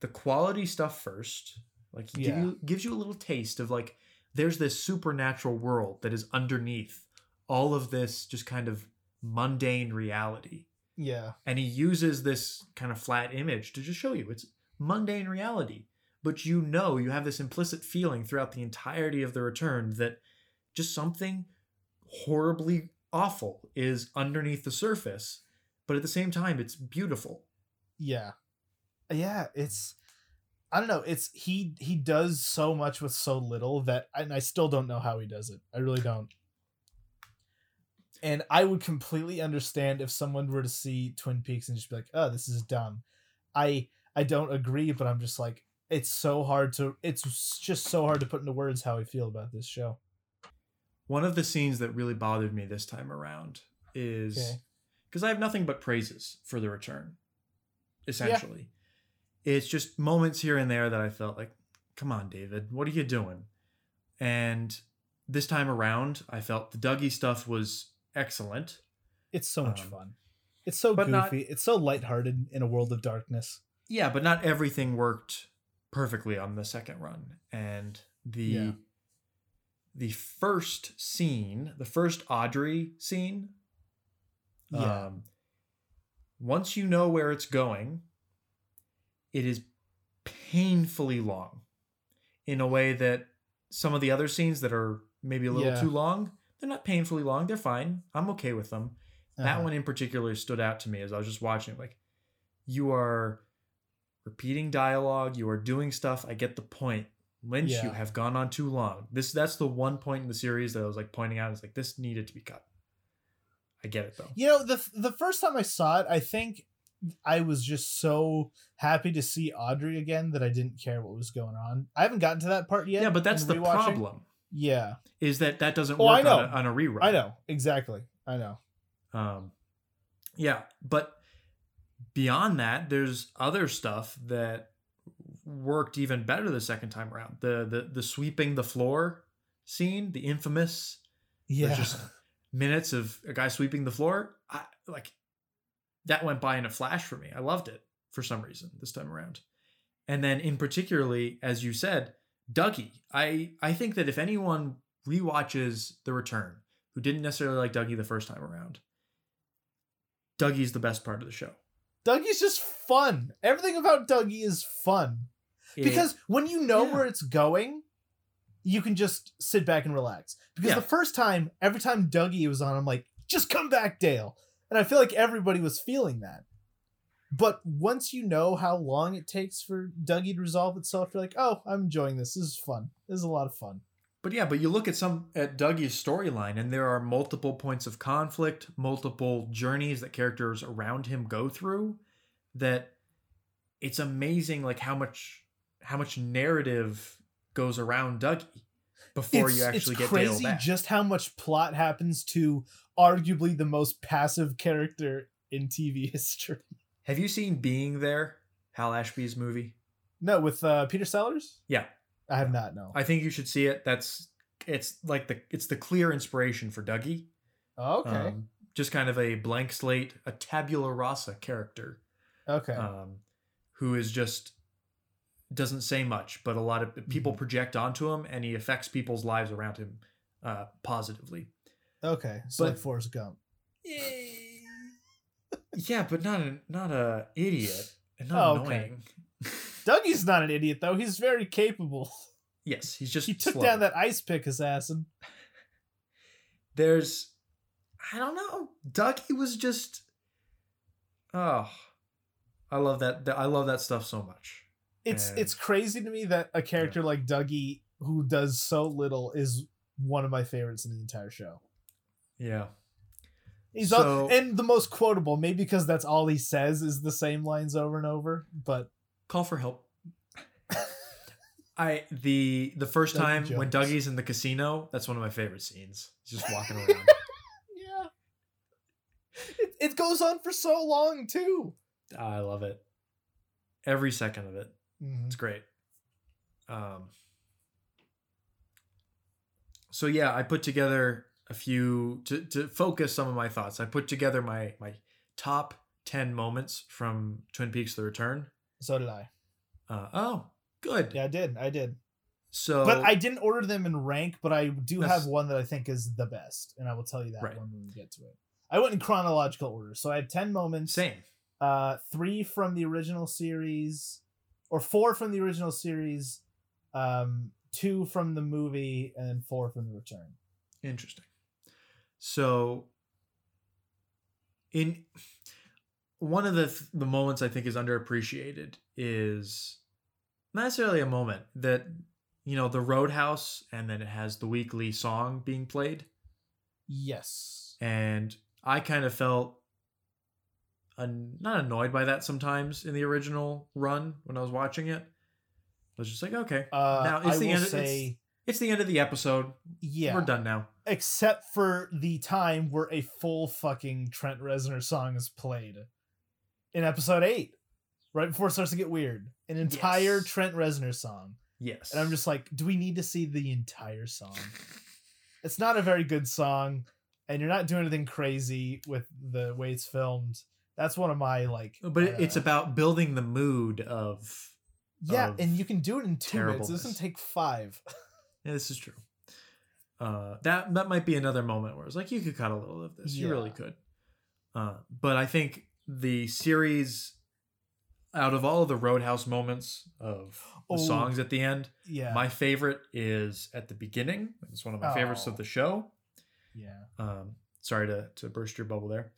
the quality stuff first. Like he give you, gives you a little taste of like there's this supernatural world that is underneath all of this just kind of mundane reality. yeah. And he uses this kind of flat image to just show you it's mundane reality. But you know you have this implicit feeling throughout the entirety of the return that just something horribly awful is underneath the surface but at the same time it's beautiful. Yeah. Yeah it's i don't know it's he he does so much with so little that and i still don't know how he does it. I really don't and i would completely understand if someone were to see twin peaks and just be like oh this is dumb. I i don't agree but i'm just like it's so hard to it's just so hard to put into words how i feel about this show. One of the scenes that really bothered me this time around is Okay. because i have nothing but praises for the return essentially. It's just moments here and there that i felt like come on david what are you doing? And this time around i felt the dougie stuff was excellent. It's so much Um, fun. It's so goofy not- it's so lighthearted in a world of darkness. Yeah but not everything worked perfectly on the second run. And the Yeah. the first scene the first audrey scene yeah. Um, once you know where it's going, it is painfully long in a way that some of the other scenes that are maybe a little Yeah. too long, they're not painfully long. They're fine. I'm okay with them. That Uh-huh. one in particular stood out to me as I was just watching it. Like, you are repeating dialogue, you are doing stuff. I get the point. Lynch, you have gone on too long. This that's the one point in the series that I was like pointing out. Is like this needed to be cut. I get it though. You know, the the first time I saw it, I think I was just so happy to see Audrey again that I didn't care what was going on. I haven't gotten to that part yet. Yeah, but that's the problem. Yeah, Is that that doesn't Oh, I work on a, know. on a rerun? I know exactly. I know. Um, yeah, but beyond that, there's other stuff that worked even better the second time around. The the the sweeping the floor scene, the infamous Yeah, just- minutes of a guy sweeping the floor. I like that went by in a flash for me. I loved it for some reason this time around. And then in particularly, as you said, Dougie. I I think that if anyone rewatches The Return who didn't necessarily like Dougie the first time around, Dougie's the best part of the show. Dougie's just fun. Everything about Dougie is fun It- because when you know yeah. where it's going, you can just sit back and relax. Because Yeah. the first time, every time Dougie was on, I'm like, just come back, Dale. And I feel like everybody was feeling that. But once you know how long it takes for Dougie to resolve itself, you're like, oh, I'm enjoying this. This is fun. This is a lot of fun. But yeah, but you look at some at Dougie's storyline, and there are multiple points of conflict, multiple journeys that characters around him go through. That it's amazing, like how much how much narrative goes around Dougie before it's, you actually it's get crazy Dale back. just how much plot happens to arguably the most passive character in TV history. Have you seen Being There, Hal Ashby's movie? No, with uh, Peter Sellers? Yeah, I have not, no. I think you should see it. That's it's like the it's the clear inspiration for Dougie. okay. Um, just kind of a blank slate, a tabula rasa character. okay. um, who is just doesn't say much, but a lot of people Mhm. project onto him, and he affects people's lives around him uh, positively. okay. So but- like Forrest Gump. Yeah, but not a not a idiot and not Oh, okay. annoying. Dougie's not an idiot though. He's very capable. Yes, he's just He took slow. down that ice pick assassin. There's, I don't know. Dougie was just, oh, I love that. I love that stuff so much. It's And- it's crazy to me that a character like Dougie who does so little is one of my favorites in the entire show. Yeah. He's all, and the most quotable, maybe because that's all he says is the same lines over and over. But call for help. I the the first Dougie time when. Dougie's in the casino, that's one of my favorite scenes. He's just walking around. yeah, it, it goes on for so long too. I love it. Every second of it. Mhm. It's great. Um So yeah, I put together a few to to focus some of my thoughts. I put together my my top 10 moments from Twin Peaks The Return. So did I. Uh, oh, good. Yeah, I did. I did. So but I didn't order them in rank, but I do have one that I think is the best, and I will tell you that Right. when we get to it. I went in chronological order, so I had ten moments. same. Uh, three from the original series, or four from the original series, um, two from the movie, and then four from the return. Interesting. So, in one of the th- the moments I think is underappreciated is not necessarily a moment that you know the Roadhouse, and then it has the weekly song being played, Yes. and I kind of felt an- not annoyed by that sometimes in the original run when I was watching it. I was just like, okay, Uh, Now, it's I the end of- say, it's the end of the episode. yeah. We're done now. Except for the time where a full fucking Trent Reznor song is played in episode eight, right before it starts to get weird. An entire Yes. Trent Reznor song, Yes, and I'm just like, do we need to see the entire song? It's not a very good song, and you're not doing anything crazy with the way it's filmed. That's one of my like, But it- it's uh, about building the mood of. yeah, of and you can do it in two minutes. It doesn't take five. Yeah, this is true. Uh, that that might be another moment where it's like you could cut a little of this. You really could. Uh, but I think the series, out of all of the Roadhouse moments of the Oh, songs at the end, Yeah, my favorite is at the beginning. It's one of my favorites Oh. of the show. yeah. Um, sorry to to burst your bubble there.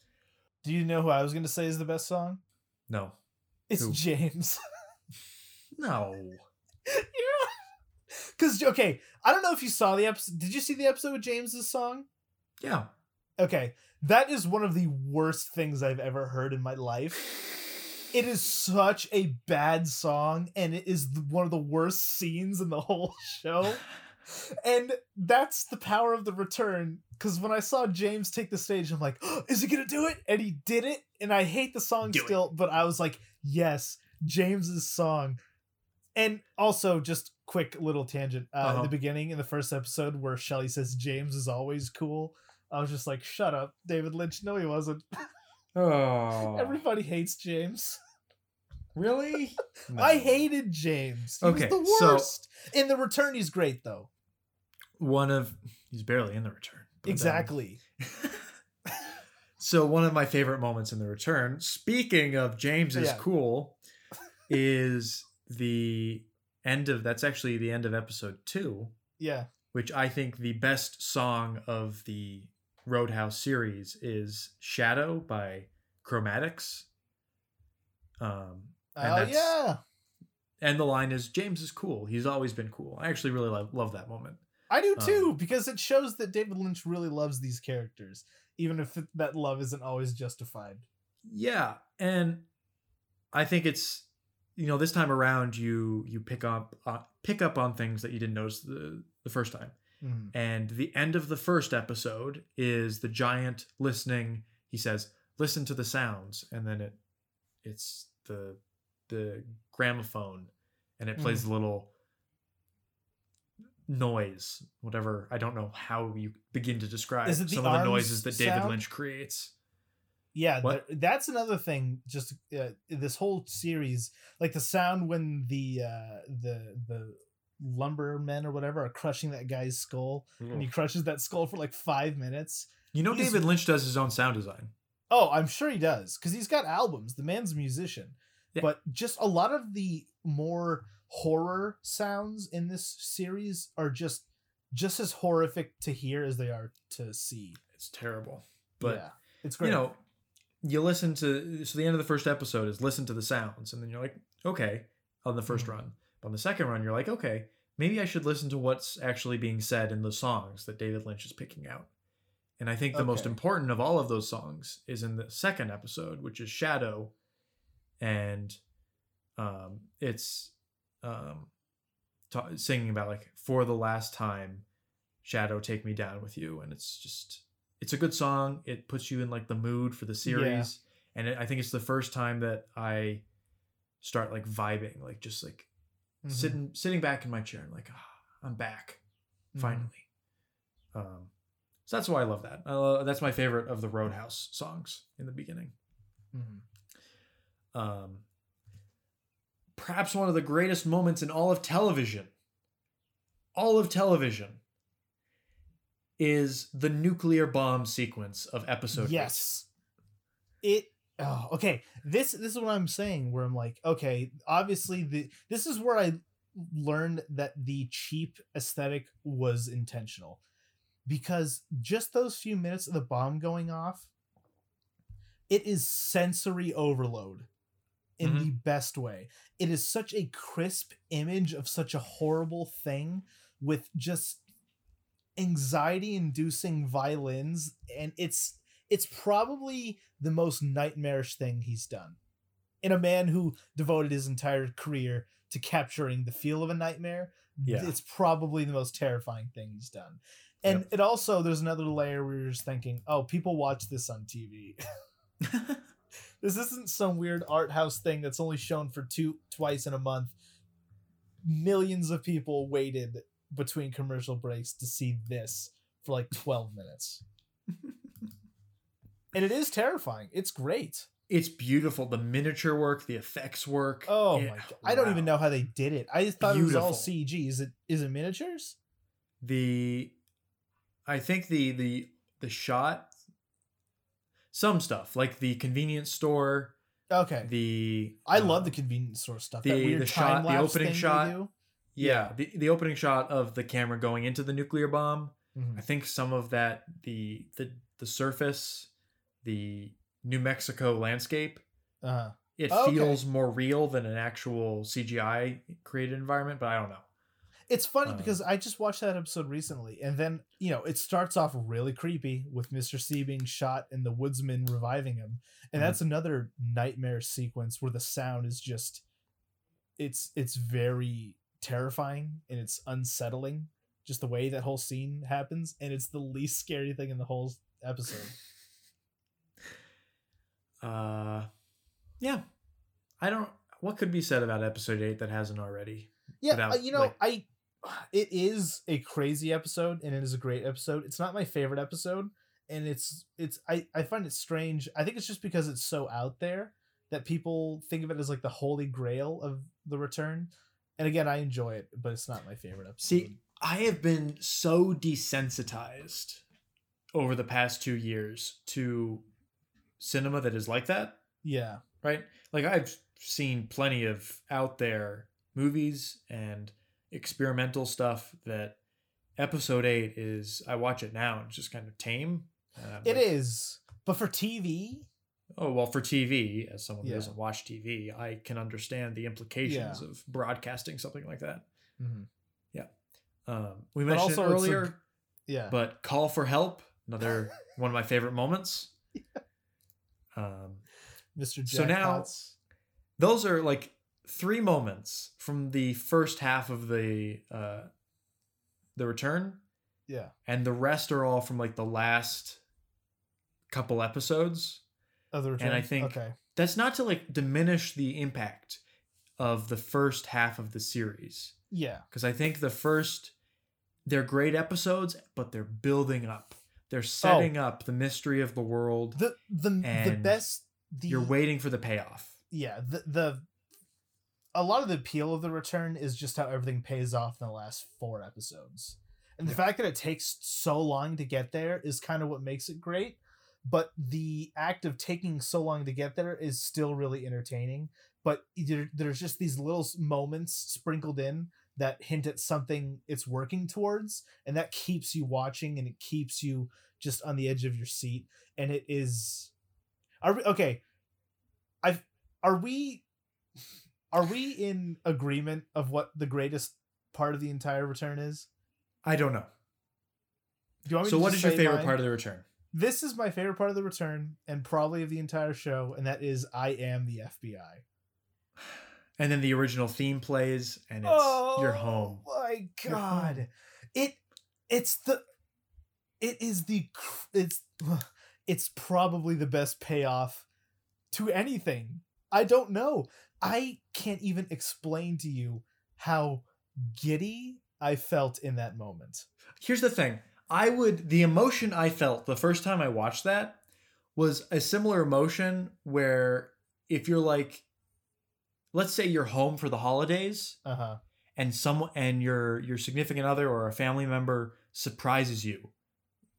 Do you know who I was going to say is the best song? No, It's Who? James. no. yeah. Because okay, I don't know if you saw the episode. Did you see the episode with James's song? Yeah, Okay, that is one of the worst things I've ever heard in my life. It is such a bad song, and it is one of the worst scenes in the whole show. And that's the power of the return. Because when I saw James take the stage, I'm like, oh, is he gonna do it? And he did it. And I hate the song Do it. still, but I was like, yes, James's song. And also, just quick little tangent. Uh, Uh-huh. The beginning in the first episode where Shelly says James is always cool. I was just like, shut up, David Lynch. No, he wasn't. Oh, Everybody hates James. really? I hated James. He Okay, was the so- worst. In the return, he's great though. one of he's barely in the return. Exactly. so one of my favorite moments in the return, speaking of James is Yeah. cool, is the end of that's actually the end of episode two, yeah. which I think the best song of the Roadhouse series is Shadow by Chromatics. Um And Oh yeah. and the line is James is cool. He's always been cool. I actually really love, love that moment. I do Um, too, because it shows that David Lynch really loves these characters, even if that love isn't always justified. Yeah, and I think it's you know this time around you you pick up uh, pick up on things that you didn't notice the the first time. Mhm. And the end of the first episode is the giant listening. He says, "Listen to the sounds," and then it it's the the gramophone, and it plays the little noise, whatever. I don't know how you begin to describe Is it the some of the noises that David? Lynch creates. Yeah, there- that's another thing. Just uh, this whole series, like the sound when the uh, the the lumbermen or whatever are crushing that guy's skull, and he crushes that skull for like five minutes. You know, he's- David Lynch does his own sound design. Oh, I'm sure he does because he's got albums. The man's a musician. Yeah. But just a lot of the more horror sounds in this series are just just as horrific to hear as they are to see. It's terrible, but yeah, it's great. you know, you listen to so the end of the first episode is listen to the sounds, and then you're like, okay, on the 1st Mhm. run. But on the second run, you're like, okay, maybe I should listen to what's actually being said in the songs that David Lynch is picking out. And I think the most important of all of those songs is in the second episode, which is Shadow, and um, it's um, ta- singing about like for the last time, Shadow, take me down with you, and it's just it's a good song. It puts you in like the mood for the series, and it, I think it's the first time that I start like vibing, like just like Mhm. sitting sitting back in my chair and like ah, I'm back Mhm. finally. Um, so that's why I love that. Uh, that's my favorite of the Roadhouse songs in the beginning. Mhm. Um, perhaps one of the greatest moments in all of television, all of television, is the nuclear bomb sequence of episode. eight. Yes. It oh, okay. This this is what I'm saying where I'm like, okay, obviously the this is where I learned that the cheap aesthetic was intentional. Because just those few minutes of the bomb going off, it is sensory overload in Mhm. the best way. It is such a crisp image of such a horrible thing with just anxiety inducing violins and it's it's probably the most nightmarish thing he's done. In a man who devoted his entire career to capturing the feel of a nightmare Yeah. it's probably the most terrifying thing he's done. And it also there's another layer where you're just thinking oh people watch this on tv this isn't some weird art house thing that's only shown for two twice in a month. Millions of people waited between commercial breaks to see this for like 12 minutes. And it is terrifying. It's great. It's beautiful. The miniature work, the effects work. oh it- my god i don't even know how they did it. I thought it was all cg is it is it miniatures? The i think the the the shot some stuff like the convenience store okay. the i love um, the convenience store stuff. the- that weird the shot- the opening shot. Yeah the, the opening shot of the camera going into the nuclear bomb Mhm. i think some of that the the the surface the new mexico landscape uh-huh it feels more real than an actual cgi created environment but i don't know It's funny Um, because I just watched that episode recently, and then you know it starts off really creepy with Mister C being shot and the woodsman reviving him, and Mhm. that's another nightmare sequence where the sound is just, it's it's very terrifying and it's unsettling, just the way that whole scene happens, and it's the least scary thing in the whole episode. uh yeah i don't what could be said about episode 8 that hasn't already Yeah, Without, uh, you know, like- I it is a crazy episode and it is a great episode. It's not my favorite episode and it's it's I I find it strange. I think it's just because it's so out there that people think of it as like the holy grail of the return. And again, I enjoy it, but it's not my favorite episode. See, I have been so desensitized over the past two years to cinema that is like that, yeah. right? Like I've seen plenty of out there movies and experimental stuff that episode eight is I watch it now and it's just kind of tame. I'm It is. But for TV, Oh well, for TV, as someone who Yeah. doesn't watch TV, I can understand the implications of broadcasting something like that. Yeah. Um, we But mentioned also it it's a- earlier. yeah. but call for help another one of my favorite moments um Mr. Jackpots. so now- those are like three moments from the first half of the uh the return yeah. and the rest are all from like the last couple episodes Other return. And I think- okay. that's not to like diminish the impact of the first half of the series Yeah. because i think the first they're great episodes, but they're building up. They're oh. setting up the mystery of the world. the the the best the You're waiting for the payoff. yeah the the a lot of the appeal of the return is just how everything pays off in the last four episodes and the Yeah. fact that it takes so long to get there is kind of what makes it great but the act of taking so long to get there is still really entertaining but there, there's just these little moments sprinkled in that hint at something it's working towards and that keeps you watching and it keeps you just on the edge of your seat and it is are we, okay i are we are we in agreement of what the greatest part of the entire return is I don't know. do you want me So, to what is your favorite mine? part of the return? This is my favorite part of the return and probably of the entire show and that is i am the fbi And then the original theme plays, and it's oh your home. Oh my god. home. It it's the it is the it's it's probably the best payoff to anything. I don't know. I can't even explain to you how giddy I felt in that moment. Here's the thing I would, the emotion I felt the first time I watched that was a similar emotion where if you're like, let's say you're home for the holidays Uh-huh. and someone and your your significant other or a family member surprises you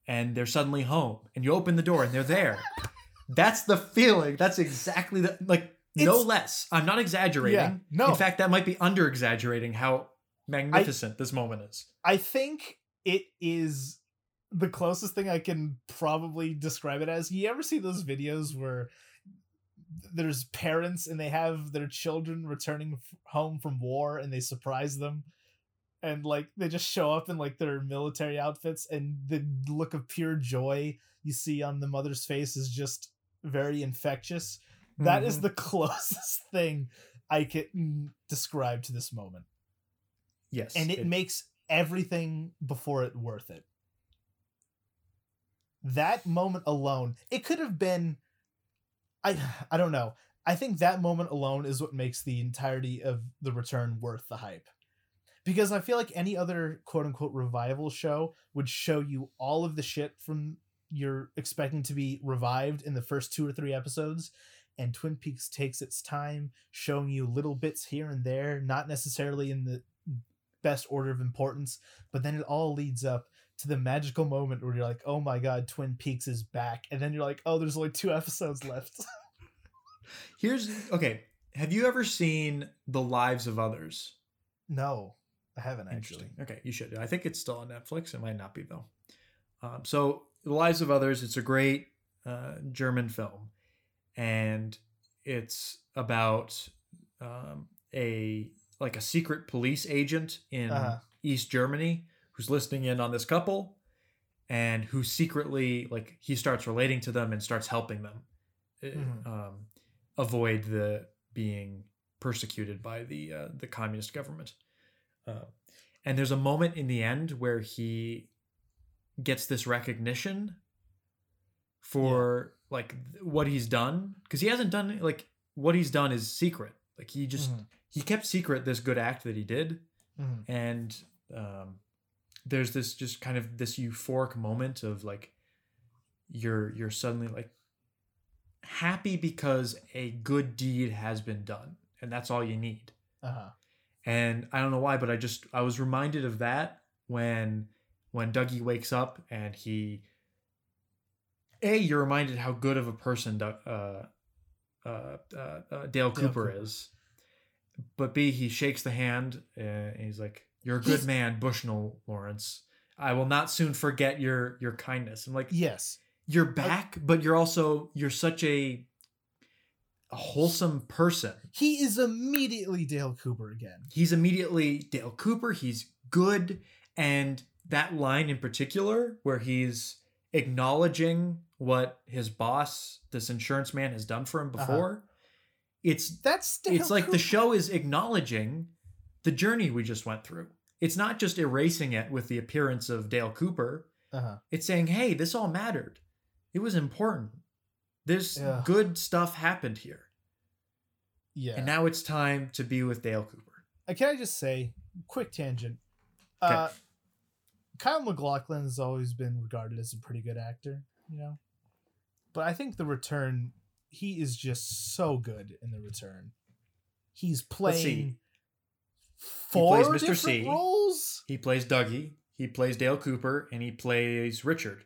and they're suddenly home and you open the door and they're there that's the feeling that's exactly the like no less i'm not exaggerating Yeah, no. in fact that might be under exaggerating how magnificent this moment is I think it is the closest thing I can probably describe it as. You ever see those videos where there's parents and they have their children returning f- home from war and they surprise them? And like they just show up in like their military outfits and the look of pure joy you see on the mother's face is just very infectious. That is Mhm. the closest thing I can describe to this moment yes and it, makes everything before it worth it. That moment alone, it could have been I I don't know. I think that moment alone is what makes the entirety of the return worth the hype. Because I feel like any other quote unquote revival show would show you all of the shit from you're expecting to be revived in the first two or three episodes and Twin Peaks takes its time showing you little bits here and there, not necessarily in the best order of importance, but then it all leads up to the magical moment where you're like, "Oh my god, Twin Peaks is back." And then you're like, "Oh, there's only two episodes left." here's okay have you ever seen the lives of others no, I haven't actually. Interesting. Okay, you should. I think it's still on Netflix. It might not be though. Um, so, The Lives of Others. It's a great uh, German film, and it's about um, a like a secret police agent in Uh-huh. East Germany who's listening in on this couple, and who secretly like he starts relating to them and starts helping them uh, Mhm. um, avoid the being persecuted by the uh, the communist government. Uh, and there's a moment in the end where he gets this recognition for like th- what he's done because he hasn't done like what he's done is secret. Like he just Mhm. he kept secret this good act that he did, Mhm. and um, there's this just kind of this euphoric moment of like you're you're suddenly like happy because a good deed has been done and that's all you need Uh-huh. and i don't know why but i just i was reminded of that when when dougie wakes up and he a you're reminded how good of a person uh, uh, uh, uh, dale cooper Cooper. is but b he shakes the hand and he's like you're a good man bushnell lawrence i will not soon forget your your kindness i'm like Yes. you're back but you're also you're such a, a wholesome person He is immediately Dale Cooper again. he's immediately dale cooper he's good and that line in particular where he's acknowledging what his boss this insurance man has done for him Uh-huh. before it's That's Dale it's like Cooper. the show is acknowledging the journey we just went through it's not just erasing it with the appearance of dale cooper Uh-huh. it's saying, hey, this all mattered. It was important. This Yeah. good stuff happened here. Yeah. And now it's time to be with Dale Cooper. Uh, can I just say, quick tangent. Okay. Uh, Kyle MacLachlan has always been regarded as a pretty good actor, you know. But I think the return, he is just so good in the return. He's Let's see. playing four plays Mr. C. roles. He plays Dougie, he plays Dale Cooper, and he plays Richard.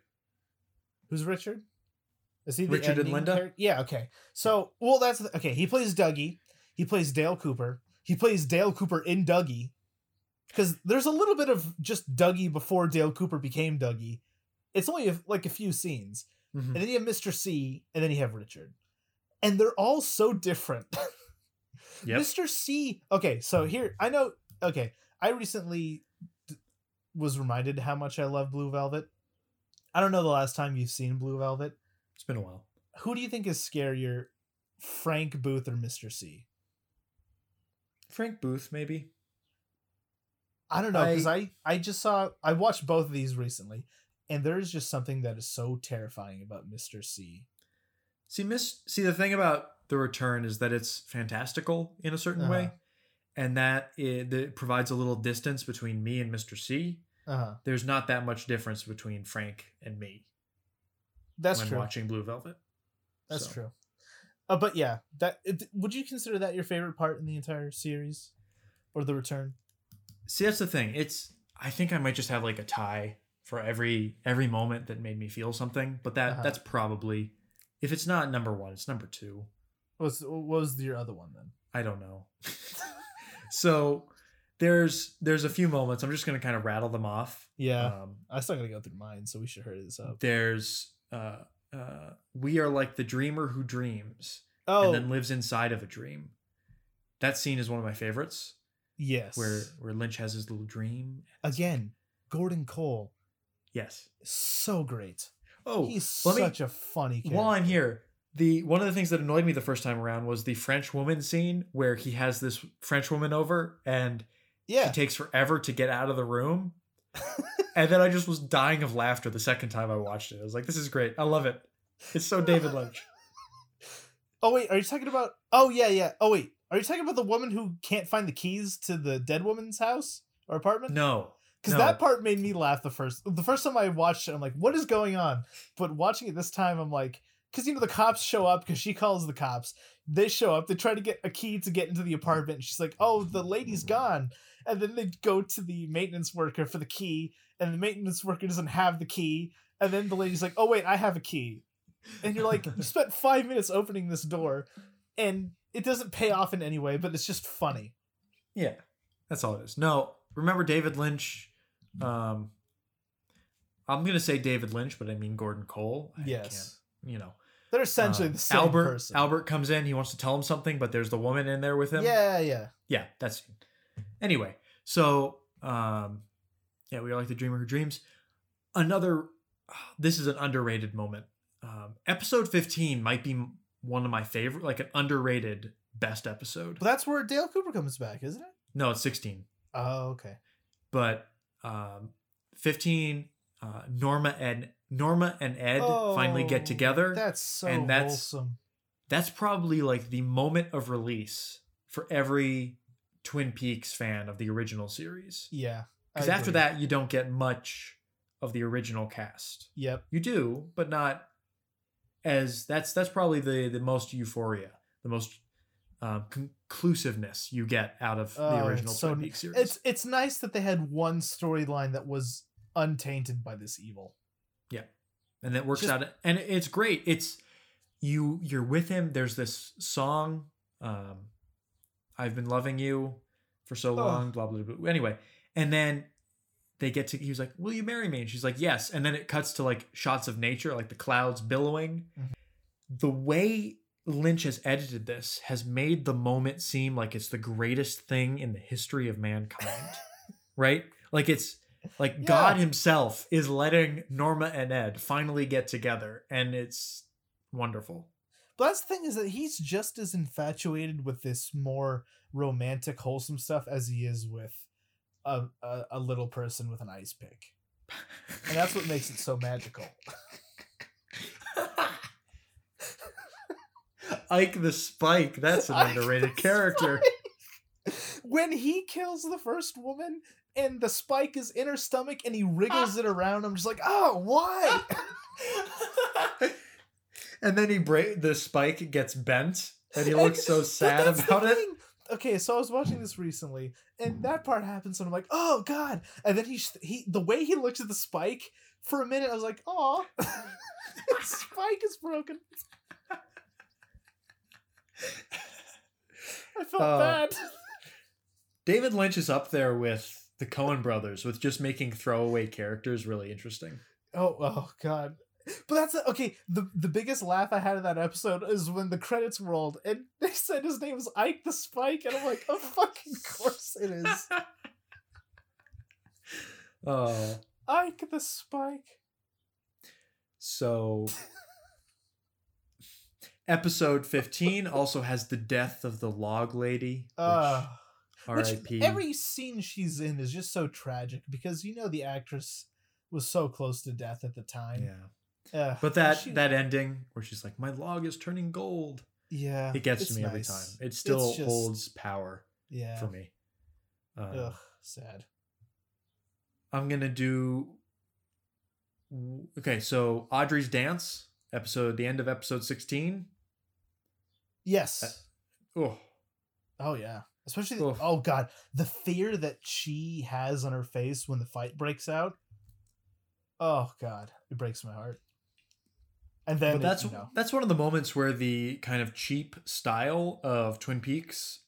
Who's Richard? Is he the Richard and Linda? char- Yeah. Okay. So, well, that's the- okay. He plays Dougie. He plays Dale Cooper. He plays Dale Cooper in Dougie. Because there's a little bit of just Dougie before Dale Cooper became Dougie. It's only a, like a few scenes, Mhm. and then you have Mr. C, and then you have Richard, and they're all so different. Yep. Mr. C. Okay, so here I know. Okay, I recently d- was reminded how much I love Blue Velvet. I don't know the last time you've seen Blue Velvet. It's been a while. Who do you think is scarier, Frank Booth or Mr. C? Frank Booth, maybe. I don't know because I- I I just saw I watched both of these recently, and there is just something that is so terrifying about Mr. C. See, Miss. See, the thing about the return is that it's fantastical in a certain way, Uh-huh. and that it, that provides a little distance between me and Mister C. Uh huh. There's not that much difference between Frank and me That's when true. watching Blue Velvet. That's So, true. Uh, but yeah, that it, would you consider that your favorite part in the entire series, or the return? See, that's the thing. It's. I think I might just have like a tie for every every moment that made me feel something, but that Uh-huh. that's probably if it's not number one, it's number two. What's what was your other one then? I don't know. so there's there's a few moments. I'm just gonna kind of rattle them off. Yeah, Um, I still gotta go through mine, so we should hurry this up. there's uh, uh, we are like the dreamer who dreams Oh, and then lives inside of a dream. That scene is one of my favorites, yes. where where Lynch has his little dream. again, Gordon Cole, Yes. so great. Oh, He's let me- such a funny character. while I'm here, the one of the things that annoyed me the first time around was the French woman scene where he has this French woman over and yeah, it takes forever to get out of the room. and then I just was dying of laughter the second time I watched it. I was like, this is great. I love it. It's so David Lynch. Oh wait, are you talking about? Oh yeah, yeah. Oh wait, are you talking about the woman who can't find the keys to the dead woman's house or apartment? No. because no. that part made me laugh the first the first time I watched it. I'm like, what is going on? But watching it this time, I'm like, because you know the cops show up because she calls the cops. They show up. They try to get a key to get into the apartment. And she's like, oh, the lady's gone. And then they go to the maintenance worker for the key, and the maintenance worker doesn't have the key. And then the lady's like, oh wait, I have a key. And you're like, you spent five minutes opening this door, and it doesn't pay off in any way, but it's just funny. Yeah. That's all it is. No. Remember David Lynch? Um I'm gonna say David Lynch, but I mean Gordon Cole. I Yes. you know. They're essentially uh, the same Albert person. Albert comes in, he wants to tell him something, but there's the woman in there with him. Yeah, yeah. yeah that's anyway so um yeah we are like the dreamer who dreams another this is an underrated moment um episode 15 might be one of my favorite like an underrated best episode But that's where Dale Cooper comes back, isn't it? no it's 16 Oh, okay. but um 15 uh norma and norma and ed finally get Oh, together That's so and that's- wholesome. that's probably like the moment of release for every twin peaks fan of the original series Yeah. Because after that, you don't get much of the original cast. Yep. You do, but not as that's that's probably the the most euphoria, the most um, conclusiveness you get out of Oh, the original so Twin Peaks series. It's it's nice that they had one storyline that was untainted by this evil. And it works just- out, and it's great. It's you you're with him. There's this song, um, "I've been loving you for so Oh. long." Blah blah blah. Anyway, and then they get to. He was like, "Will you marry me?" And she's like, "Yes." And then it cuts to like shots of nature, like the clouds billowing. Mhm. The way Lynch has edited this has made the moment seem like it's the greatest thing in the history of mankind. right? Like it's like Yeah. God himself is letting Norma and Ed finally get together and it's wonderful. But that's the thing is that he's just as infatuated with this more romantic, wholesome stuff as he is with a, a, a little person with an ice pick. And that's what makes it so magical. Ike the Spike, that's an Ike underrated character. when he kills the first woman and the spike is in her stomach and he wriggles ah. it around. I'm just like, oh, why? Ah. and then he break the spike gets bent, and he looks so sad about it. thing. Okay, so I was watching this recently, and that part happens, and I'm like, oh god! And then he he the way he looks at the spike for a minute, I was like, oh, spike is broken. I felt Oh. bad. David Lynch is up there with the Coen brothers with just making throwaway characters really interesting. Oh, oh god. But that's okay. The the biggest laugh I had in that episode is when the credits rolled and they said his name was Ike the Spike, and I'm like, of fucking course it is. Oh, Ike the Spike. so episode 15 also has the death of the log lady. Which, Uh which R.I.P. every scene she's in is just so tragic because you know the actress was so close to death at the time. yeah. Uh, But that she- that ending where she's like, "My log is turning gold," yeah, it gets to me every time. It still just- holds power Yeah. for me. Um, Ugh, sad. I'm gonna do. Okay, so Audrey's dance episode, the end of episode 16. Yes. Oh, Oh yeah. Especially the, oh god, the fear that she has on her face when the fight breaks out. Oh god, it breaks my heart. And then but that's it, you know, that's one of the moments where the kind of cheap style of Twin Peaks.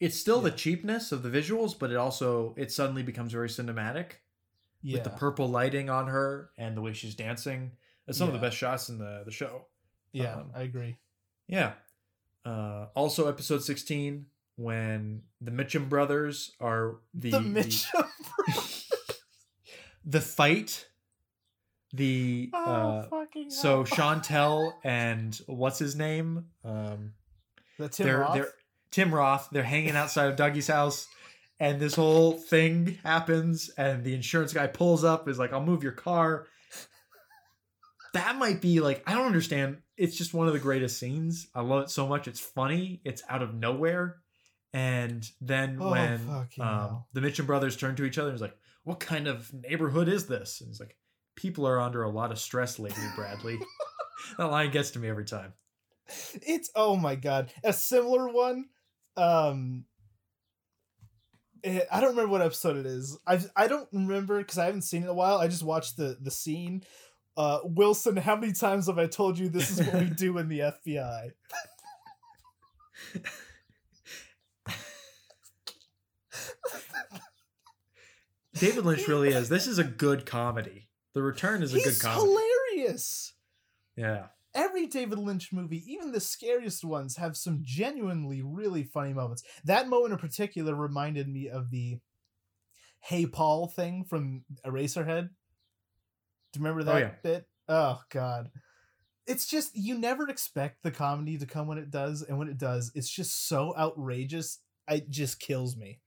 It's still the cheapness of the visuals, but it also it suddenly becomes very cinematic yeah. with the purple lighting on her and the way she's dancing. It's some of the best shots in the the show. yeah, um, I agree. Yeah. Uh, also, episode sixteen when the Mitchum brothers are the The, the, Mitchum. the fight. The oh, uh, fucking so. Chantal and what's his name? Um, the Tim they're Roth. they're Tim Roth. They're hanging outside of Dougie's house, and this whole thing happens. And the insurance guy pulls up, is like, "I'll move your car." That might be like I don't understand. It's just one of the greatest scenes. I love it so much. It's funny. It's out of nowhere. And then Oh, when um, hell. the Mitchum brothers turn to each other, he's like, "What kind of neighborhood is this?" And he's like, "People are under a lot of stress lately, Bradley." that line gets to me every time. it's oh my god a similar one um eh, i don't remember what episode it is i i don't remember because i haven't seen it in a while i just watched the the scene uh wilson how many times have i told you this is what we do in the fbi David Lynch really is. This is a good comedy. The Return is a he's good comedy. It's hilarious Yeah. every david lynch movie even the scariest ones have some genuinely really funny moments that moment in particular reminded me of the hey paul thing from eraserhead do you remember Oh, that yeah. bit oh god it's just you never expect the comedy to come when it does and when it does it's just so outrageous it just kills me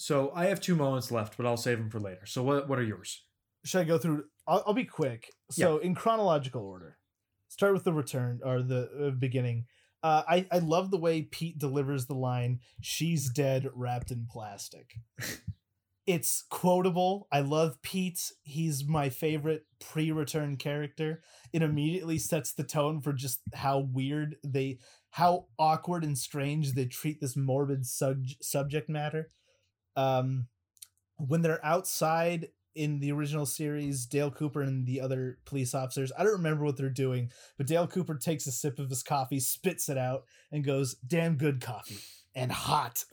So I have two moments left, but I'll save them for later. So what what are yours? should I go through? I'll, I'll be quick. So in chronological order, start with the return or the uh, beginning. Uh, I I love the way Pete delivers the line "She's dead, wrapped in plastic." it's quotable. I love Pete. He's my favorite pre-return character. It immediately sets the tone for just how weird they, how awkward and strange they treat this morbid sub- subject matter. Um, when they're outside in the original series, Dale Cooper and the other police officers, I don't remember what they're doing, but Dale Cooper takes a sip of his coffee, spits it out, and goes, "Damn good coffee and hot."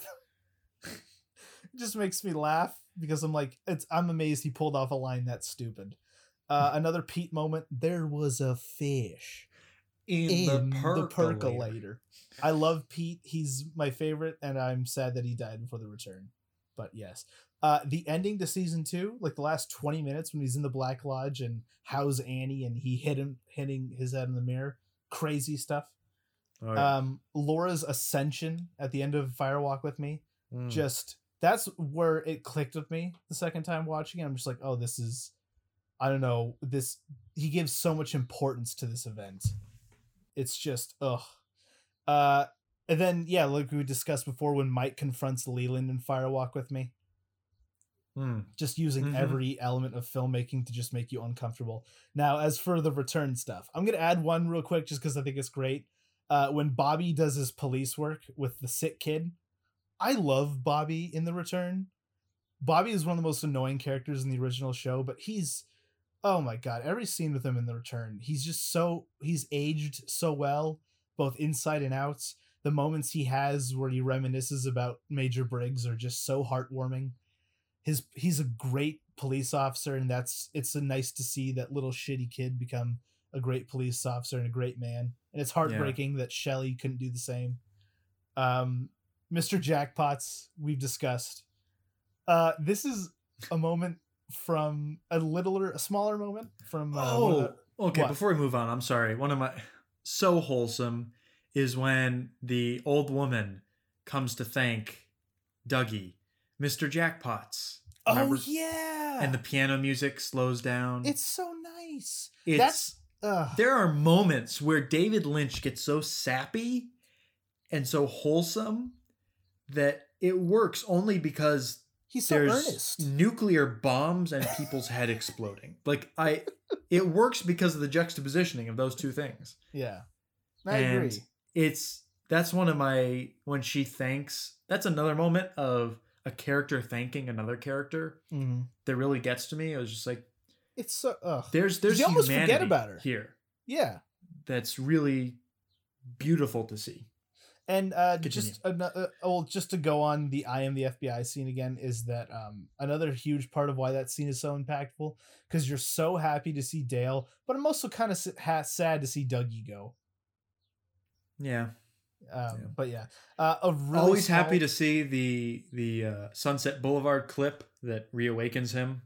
it just makes me laugh because I'm like, it's I'm amazed he pulled off a line that stupid. Uh, another Pete moment. There was a fish in the percolator. I love Pete. He's my favorite, and I'm sad that he died before the return. But yes, uh, the ending to season two, like the last twenty minutes when he's in the Black Lodge and how's Annie and he hit him hitting his head in the mirror, crazy stuff. Oh, yeah. Um, Laura's ascension at the end of Fire Walk with me, Mm. just that's where it clicked with me the second time watching it. I'm just like, oh, this is, I don't know, this. He gives so much importance to this event. It's just, ugh. Uh, and then yeah, like we discussed before, when Mike confronts Leland in Fire Walk with me, Mm. just using Mhm. every element of filmmaking to just make you uncomfortable. Now, as for the return stuff, I'm gonna add one real quick just because I think it's great. Uh, when Bobby does his police work with the sick kid, I love Bobby in the return. Bobby is one of the most annoying characters in the original show, but he's oh my god, every scene with him in the return, he's just so he's aged so well, both inside and out. The moments he has where he reminisces about Major Briggs are just so heartwarming his he's a great police officer and that's it's a nice to see that little shitty kid become a great police officer and a great man and it's heartbreaking that Shelly couldn't do the same um Mr. Jackpots we've discussed uh this is a moment from a littler a smaller moment from uh, oh, the- okay. what? Before we move on, I'm sorry. One of my so wholesome is when the old woman comes to thank Dougie, Mr. Jackpots. oh yeah And the piano music slows down. it's so nice it's that's uh, there are moments where David Lynch gets so sappy and so wholesome that it works only because he's so there's earnest nuclear bombs and people's head exploding. Like I it works because of the juxtapositioning of those two things. yeah I and agree it's that's one of my when she thanks that's another moment of a character thanking another character Mhm. that really gets to me. I was just like it's so ugh. there's there's You almost forget about her. here yeah that's really beautiful to see. And uh, just another, well, just to go on the I am the FBI scene again is that um, another huge part of why that scene is so impactful because you're so happy to see Dale, but I'm also kind of ha- sad to see Dougie go. Yeah. Um, Yeah. But yeah, uh, a really Always small- happy to see the the uh, Sunset Boulevard clip that reawakens him.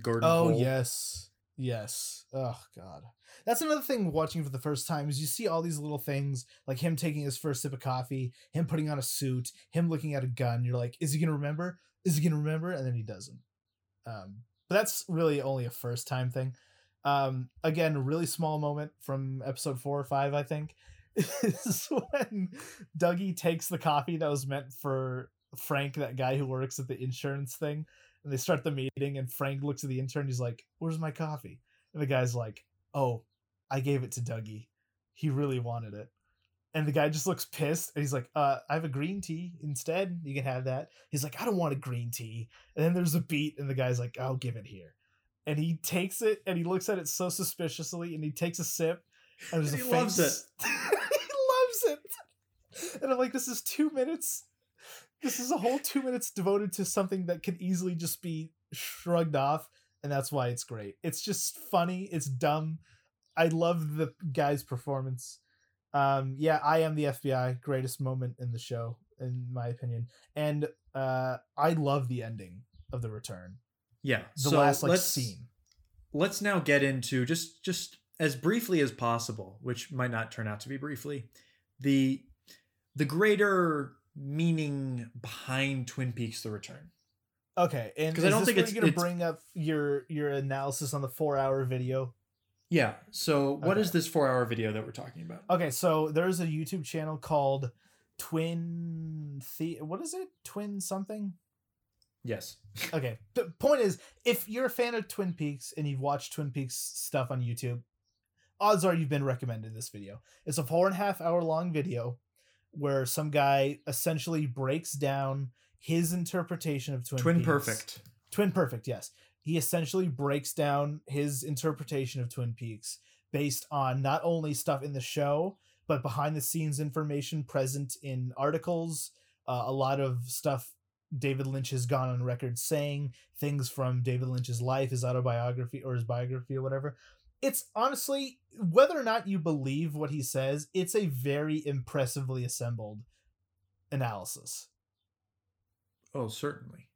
Gordon Oh Cole. yes, yes. Oh god, that's another thing. Watching for the first time is you see all these little things like him taking his first sip of coffee, him putting on a suit, him looking at a gun. You're like, is he gonna remember? Is he gonna remember? And then he doesn't. Um, but that's really only a first time thing. Um, again, really small moment from episode four or five, I think, is when Dougie takes the coffee that was meant for Frank, that guy who works at the insurance thing, and they start the meeting and frank looks at the intern he's like where's my coffee? And the guy's like oh i gave it to dougie. He really wanted it. And the guy just looks pissed and he's like uh i have a green tea instead. You can have that. He's like i don't want a green tea. And then there's a beat and the guy's like i'll give it here. And he takes it and he looks at it so suspiciously and he takes a sip and there's And a he face- he loves it and i'm like this is two minutes. This is a whole two minutes devoted to something that could easily just be shrugged off and that's why it's great. It's just funny. It's dumb. I love the guy's performance. Um yeah i am the fbi greatest moment in the show in my opinion. And uh i love the ending of the return. Yeah. the so last like let's, scene. Let's now get into just just as briefly as possible, which might not turn out to be briefly, the the greater meaning behind Twin Peaks: The Return. okay and 'Cause is I don't think it's- gonna bring up your your analysis on the four hour video Yeah. So what is Okay. this four hour video that we're talking about? Okay, so there's a YouTube channel called Twin the what is it? Twin something? Yes. Okay. The point is, if you're a fan of Twin Peaks and you've watched Twin Peaks stuff on YouTube, odds are you've been recommended this video. It's a four and a half hour long video where some guy essentially breaks down his interpretation of Twin, Twin Peaks. Perfect. Twin Perfect, yes. He essentially breaks down his interpretation of Twin Peaks based on not only stuff in the show, but behind the scenes information present in articles, uh, a lot of stuff David Lynch has gone on record saying, things from David Lynch's life, his autobiography or his biography or whatever. It's honestly, whether or not you believe what he says, it's a very impressively assembled analysis. Oh, certainly.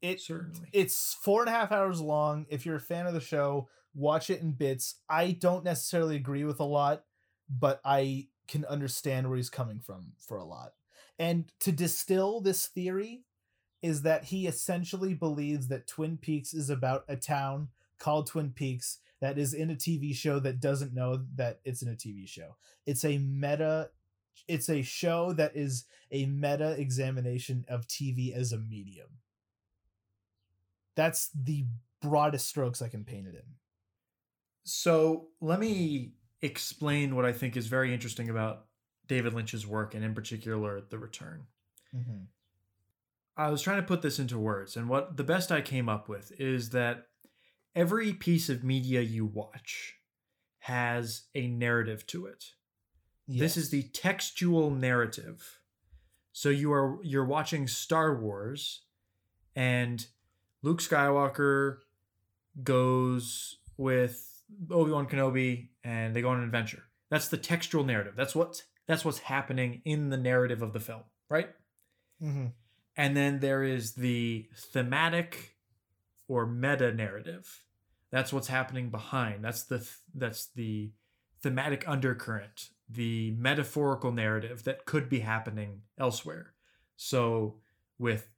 It Certainly. it's four and a half hours long. If you're a fan of the show, watch it in bits. I don't necessarily agree with a lot, but I can understand where he's coming from for a lot. And to distill this theory is that he essentially believes that Twin Peaks is about a town called Twin Peaks that is in a TV show that doesn't know that it's in a TV show. It's a meta it's a show that is a meta examination of TV as a medium That's the broadest strokes I can paint it in. So let me explain what I think is very interesting about David Lynch's work, and in particular, The Return. Mm-hmm. I was trying to put this into words, and what the best I came up with is that every piece of media you watch has a narrative to it. This is the textual narrative. So you are you're watching Star Wars and Luke Skywalker goes with Obi-Wan Kenobi and they go on an adventure. That's the textual narrative. That's what's that's what's happening in the narrative of the film, right? hmm And then there is the thematic or meta narrative. That's what's happening behind. That's the th- that's the thematic undercurrent, the metaphorical narrative that could be happening elsewhere. So with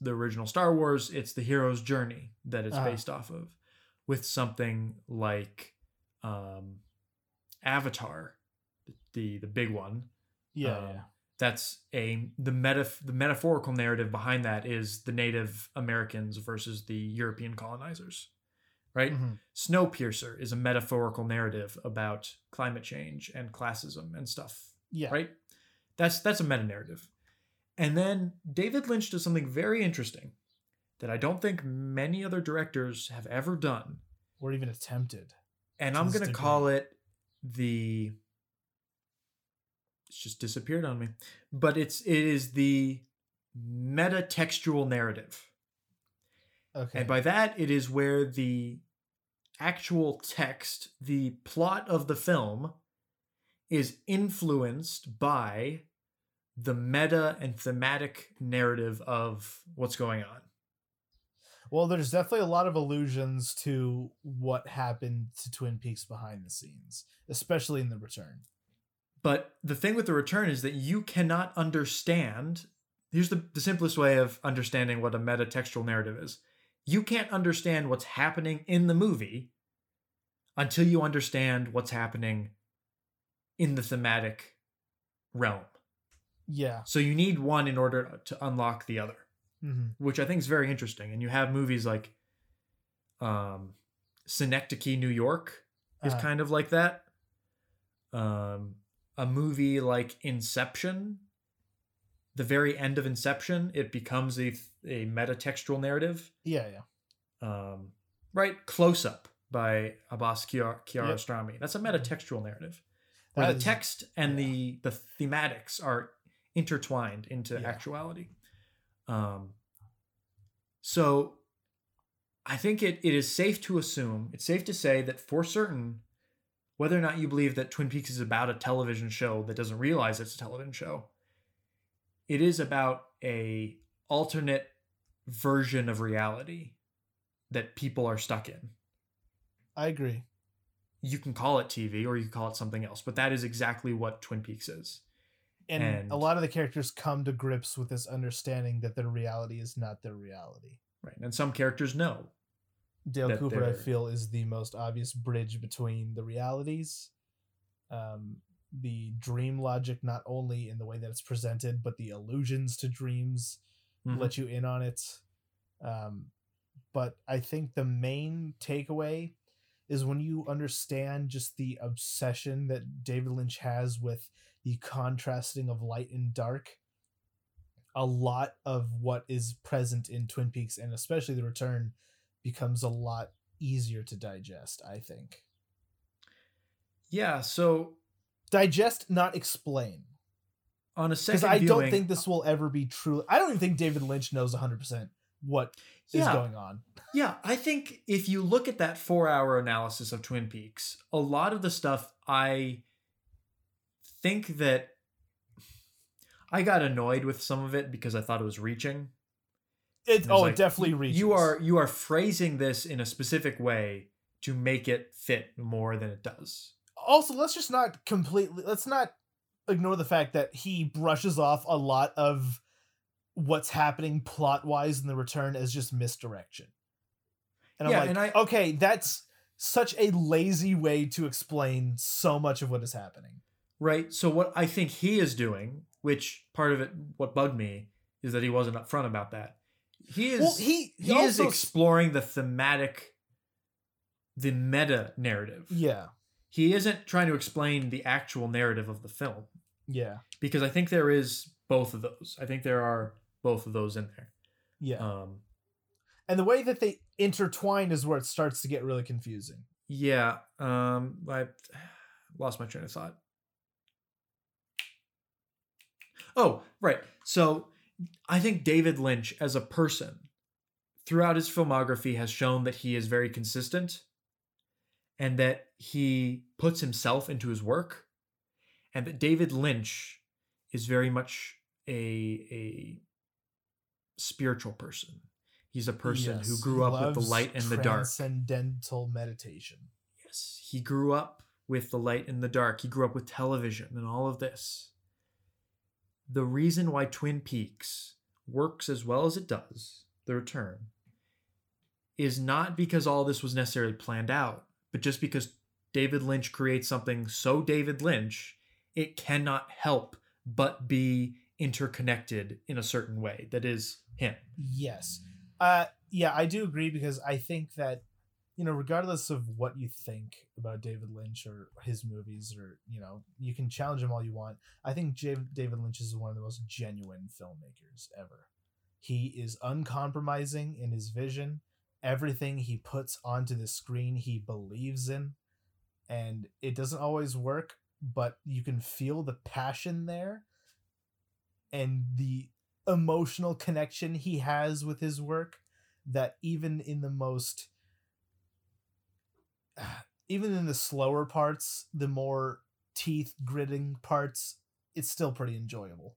the original Star Wars, it's the hero's journey that it's Uh-huh. based off of. With something like um, Avatar, the the big one, yeah, um, yeah. that's a the meta the metaphorical narrative behind that is the Native Americans versus the European colonizers, right? Mhm. Snowpiercer is a metaphorical narrative about climate change and classism and stuff, yeah. right? That's that's a meta narrative. And then David Lynch does something very interesting that I don't think many other directors have ever done. Or even attempted. And I'm going to call it the it's just disappeared on me. But it's it is the meta textual narrative. Okay. And by that it is where the actual text, the plot of the film is influenced by the meta and thematic narrative of what's going on. well, there's definitely a lot of allusions to what happened to Twin Peaks behind the scenes, especially in the return. But the thing with the return is that you cannot understand. Here's the, the simplest way of understanding what a metatextual narrative is. You can't understand what's happening in the movie until you understand what's happening in the thematic realm. Yeah. So you need one in order to unlock the other, hmm which I think is very interesting. And you have movies like um, Synecdoche, New York, is Uh, kind of like that. Um, a movie like Inception, the very end of Inception, it becomes a a metatextual narrative. yeah, yeah. Um, right, Close Up by Abbas Kiar- Yep. Kiarostami. That's a metatextual narrative where That the is- text and yeah. the the thematics are intertwined into Yeah. actuality. Um, so I think it, it is safe to assume, it's safe to say that for certain, whether or not you believe that Twin Peaks is about a television show that doesn't realize it's a television show, it is about a alternate version of reality that people are stuck in. I agree. You can call it TV or you can call it something else, but that is exactly what Twin Peaks is. And, And- a lot of the characters come to grips with this understanding that their reality is not their reality. Right. And some characters know. Dale Cooper, I feel, is the most obvious bridge between the realities, um, the dream logic, not only in the way that it's presented, but the allusions to dreams Mhm. let you in on it. Um, but I think the main takeaway is when you understand just the obsession that David Lynch has with the contrasting of light and dark. A lot of what is present in Twin Peaks and especially The Return becomes a lot easier to digest, I think. Yeah. So Digest, not explain. On a Because second I don't think uh, this will ever be true. I don't even think David Lynch knows 100% what is Yeah. going on. Yeah, I think if you look at that four hour analysis of Twin Peaks, a lot of the stuff I think that I got annoyed with some of it because I thought it was reaching. It, oh, like, it definitely reaches. You are you are phrasing this in a specific way to make it fit more than it does. also let's just not completely let's not ignore the fact that he brushes off a lot of what's happening plot wise in the return as just misdirection and i'm Yeah, like and I- okay that's such a lazy way to explain so much of what is happening Right? So what I think he is doing, which part of it what bugged me is that he wasn't upfront about that. he is well, he he, is also- exploring the thematic the meta narrative. yeah, He isn't trying to explain the actual narrative of the film yeah, because I think there is both of those. I think there are both of those in there. yeah. Um and the way that they intertwine is where it starts to get really confusing. yeah, um I lost my train of thought. Oh, right. So I think David Lynch as a person throughout his filmography has shown that he is very consistent and that he puts himself into his work and that David Lynch is very much a a spiritual person. He's a person who grew up with the light and the dark. Transcendental meditation. Yes, he grew up with the light and the dark. He grew up with television and all of this. The reason why Twin Peaks works as well as it does, The Return, is not because all this was necessarily planned out, but just because David Lynch creates something so David Lynch, it cannot help but be interconnected in a certain way that is him. Yes. Uh yeah, I do agree because I think that you know, regardless of what you think about David Lynch or his movies or, you know, you can challenge him all you want. I think J- David Lynch is one of the most genuine filmmakers ever. He is uncompromising in his vision. Everything he puts onto the screen, he believes in. And it doesn't always work, but you can feel the passion there and the emotional connection he has with his work that even in the most even in the slower parts the more teeth gritting parts it's still pretty enjoyable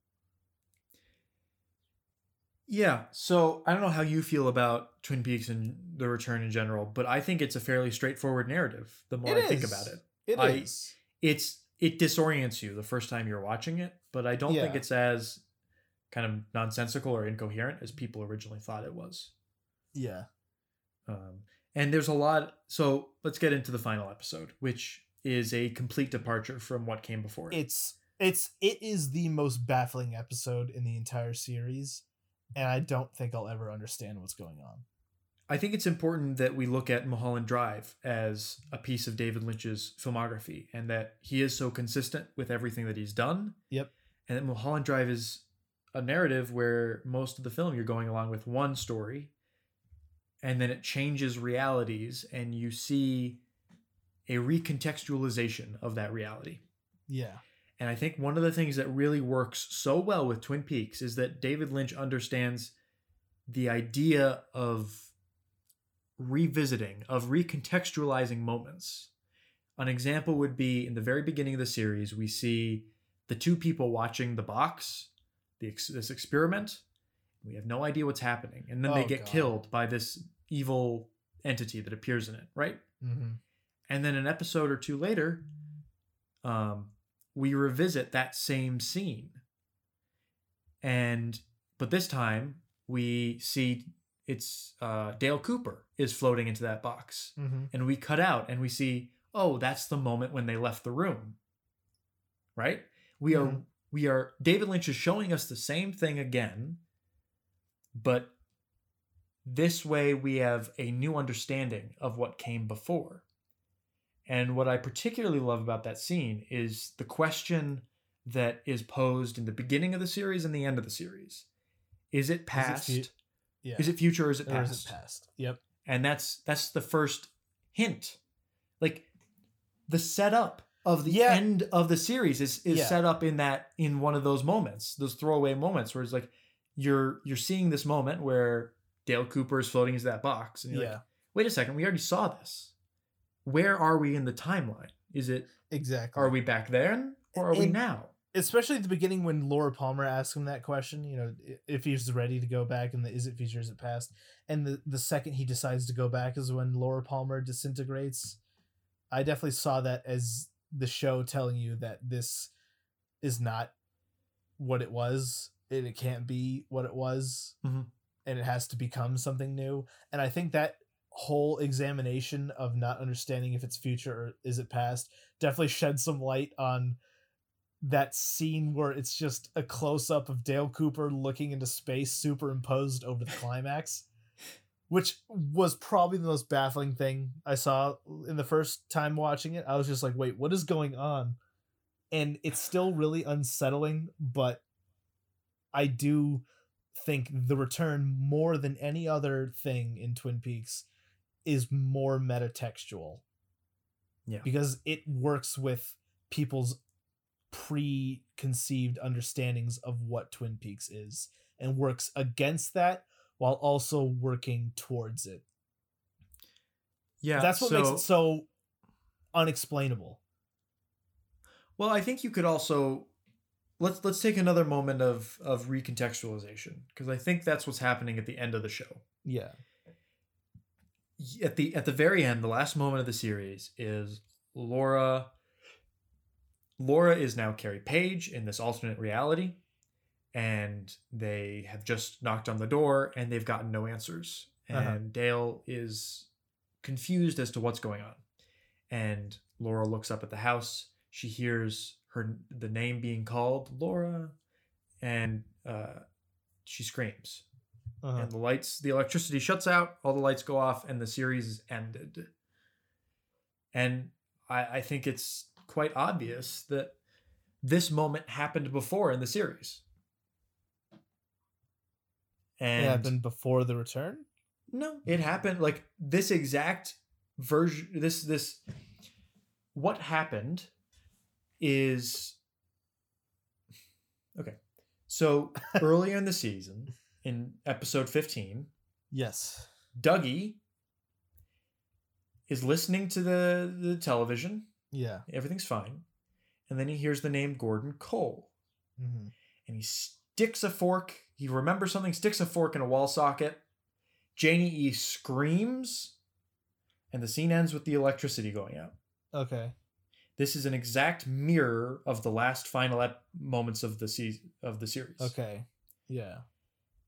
Yeah. So I don't know how you feel about Twin Peaks and The Return in general, but I think it's a fairly straightforward narrative. The more It I think about it, It is. I- it's it disorients you the first time you're watching it, but I don't think it's as kind of nonsensical or incoherent as people originally thought it was. yeah Um, and there's a lot. So let's get into the final episode, which is a complete departure from what came before. it. it's it's it is the most baffling episode in the entire series and i don't think i'll ever understand what's going on I think it's important that we look at Mulholland Drive as a piece of David Lynch's filmography and that he is so consistent with everything that he's done. Yep. And that Mulholland Drive is a narrative where most of the film you're going along with one story and then it changes realities and you see a recontextualization of that reality. yeah And I think one of the things that really works so well with Twin Peaks is that David Lynch understands the idea of revisiting, of recontextualizing moments. An example would be in the very beginning of the series, we see the two people watching the box, the ex- this experiment. We have no idea what's happening. And then they Oh, get God. killed by this evil entity that appears in it, right? mm-hmm. and then an episode or two later um, we revisit that same scene and but this time we see it's uh, dale cooper is floating into that box. Mm-hmm. and we cut out and we see oh that's the moment when they left the room. Right? We are Mhm. we are david lynch is showing us the same thing again but this way we have a new understanding of what came before. And what i particularly love about that scene is the question that is posed in the beginning of the series and the end of the series. Is it past? fu- yeah. Is it future or is it or past is it past? yep. And that's that's the first hint. Like the setup of the Yeah. end of the series is is Yeah. set up in that in one of those moments those throwaway moments where it's like you're you're seeing this moment where dale cooper is floating into that box and you're yeah. Like wait a second we already saw this. Where are we in the timeline? Is it exactly. are we back then or are we now especially at the beginning when Laura Palmer asks him that question, you know, if he's ready to go back and the is it future, is it past? And the, the second he decides to go back is when Laura Palmer disintegrates. I definitely saw that as the show telling you that this is not what it was and it can't be what it was Mhm. and it has to become something new. And I think that whole examination of not understanding if it's future or is it past definitely shed some light on that scene where it's just a close up of Dale Cooper looking into space superimposed over the climax, which was probably the most baffling thing I saw in the first time watching it. I was just like, wait, what is going on? And it's still really unsettling, but I do think the return more than any other thing in Twin Peaks is more metatextual. Yeah. Because it works with people's preconceived understandings of what Twin Peaks is and works against that while also working towards it. Yeah, That's what so, makes it so unexplainable. Well, I think you could also let's let's take another moment of of recontextualization because I think that's what's happening at the end of the show. Yeah. At the at the very end, the last moment of the series is Laura. Laura is now Carrie Page in this alternate reality, and they have just knocked on the door and they've gotten no answers. And Uh-huh. Dale is confused as to what's going on. And Laura looks up at the house. She hears her the name being called, Laura, and uh, she screams. Uh-huh. And the lights, the electricity shuts out, all the lights go off, and the series is ended. And I, I think it's quite obvious that this moment happened before in the series. And it happened before the return? no, it happened like this exact version. This this what happened is okay. So earlier in the season, in episode fifteen, Yes. Dougie is listening to the the television. Yeah. Everything's fine, and then he hears the name Gordon Cole, hmm and he sticks a fork. He remembers something, sticks a fork in a wall socket. Janie E screams, and the scene ends with the electricity going out. Okay. This is an exact mirror of the last final ep- moments of the season of the series. Okay. Yeah.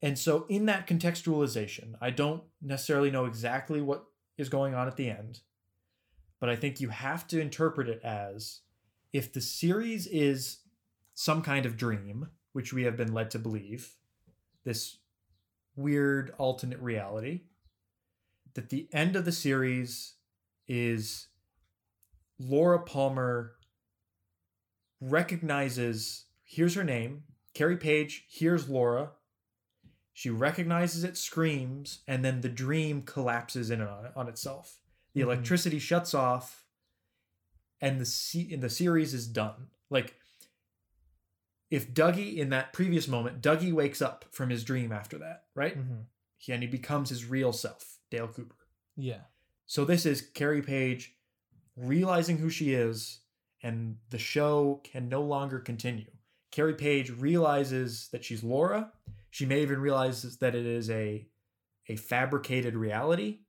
And so, in that contextualization, I don't necessarily know exactly what is going on at the end, but I think you have to interpret it as if the series is some kind of dream, which we have been led to believe, this weird alternate reality, that the end of the series is Laura Palmer recognizes, here's her name, Carrie Page, here's Laura. She recognizes it, screams, and then the dream collapses in on, on itself. The Mhm. electricity shuts off, and the se- and the series is done. Like if Dougie in that previous moment, Dougie wakes up from his dream after that, right? hmm He, and he becomes his real self, Dale Cooper. Yeah. So this is Carrie Page realizing who she is, and the show can no longer continue. Carrie Page realizes that she's Laura. She may even realize that it is a a fabricated reality,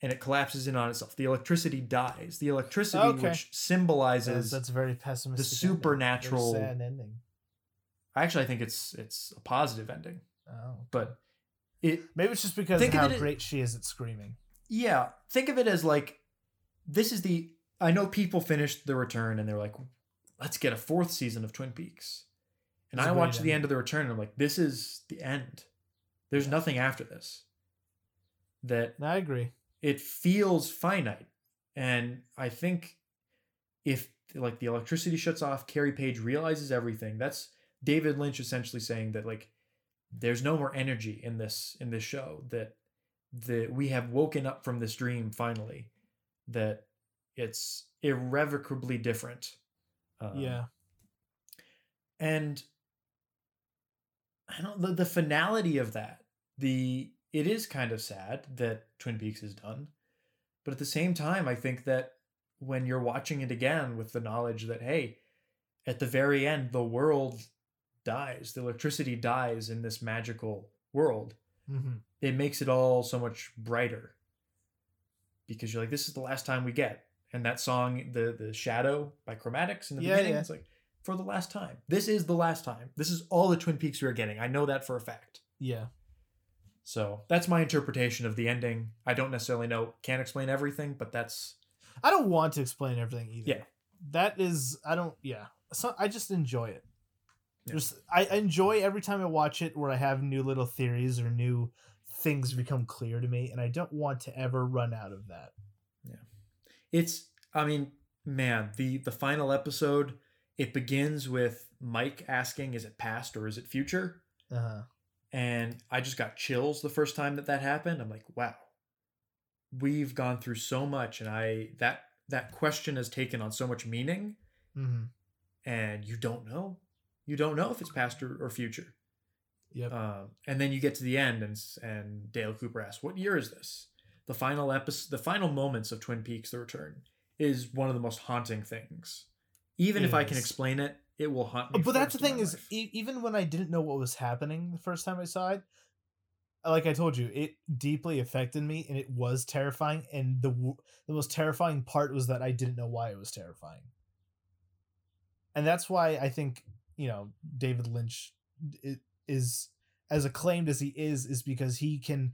and it collapses in on itself. The electricity dies. The electricity, Okay. which symbolizes, that's very pessimistic. The supernatural- sad ending. actually, I think it's it's a positive ending, Oh. but it Maybe it's just because Think of how it- great she is at screaming. Yeah, think of it as like this is the I know people finished the return and they're like, let's get a fourth season of Twin Peaks. And It's I watched the end of the return and I'm like, this is the end. There's Yeah. nothing after this. That I agree. It feels finite. And I think if like the electricity shuts off, Carrie Page realizes everything. That's David Lynch essentially saying that like there's no more energy in this in this show that that we have woken up from this dream finally that it's irrevocably different Um, yeah. and I don't the, the finality of that. The it is kind of sad that Twin Peaks is done, but at the same time, I think that when you're watching it again with the knowledge that hey, at the very end, the world dies, the electricity dies in this magical world. hmm It makes it all so much brighter because you're like, this is the last time we get. And that song, the the Shadow by Chromatics in the Yeah, beginning, yeah. it's like for the last time. This is the last time. This is all the Twin Peaks we are getting. I know that for a fact. Yeah. So that's my interpretation of the ending. I don't necessarily know, can't explain everything, but that's I don't want to explain everything either. Yeah. that is I don't yeah. So I just enjoy it. Yeah. Just I I enjoy every time I watch it where I have new little theories or new things become clear to me and I don't want to ever run out of that. Yeah. It's I mean, man, the the final episode it begins with Mike asking, "Is it past or is it future?" Uh-huh. And I just got chills the first time that that happened. I'm like, wow, we've gone through so much, and I that that question has taken on so much meaning, hmm and you don't know, you don't know if it's past or, or future. Yep. Um, and then you get to the end, and and Dale Cooper asks, "What year is this?" The final episode, the final moments of Twin Peaks: The Return is one of the most haunting things. Even if It I can explain it, it will haunt me. but that's the thing is e- even when I didn't know what was happening the first time I saw it, like I told you, it deeply affected me and it was terrifying and the w- the most terrifying part was that I didn't know why it was terrifying. And that's why I think, you know, David Lynch is as acclaimed as he is is because he can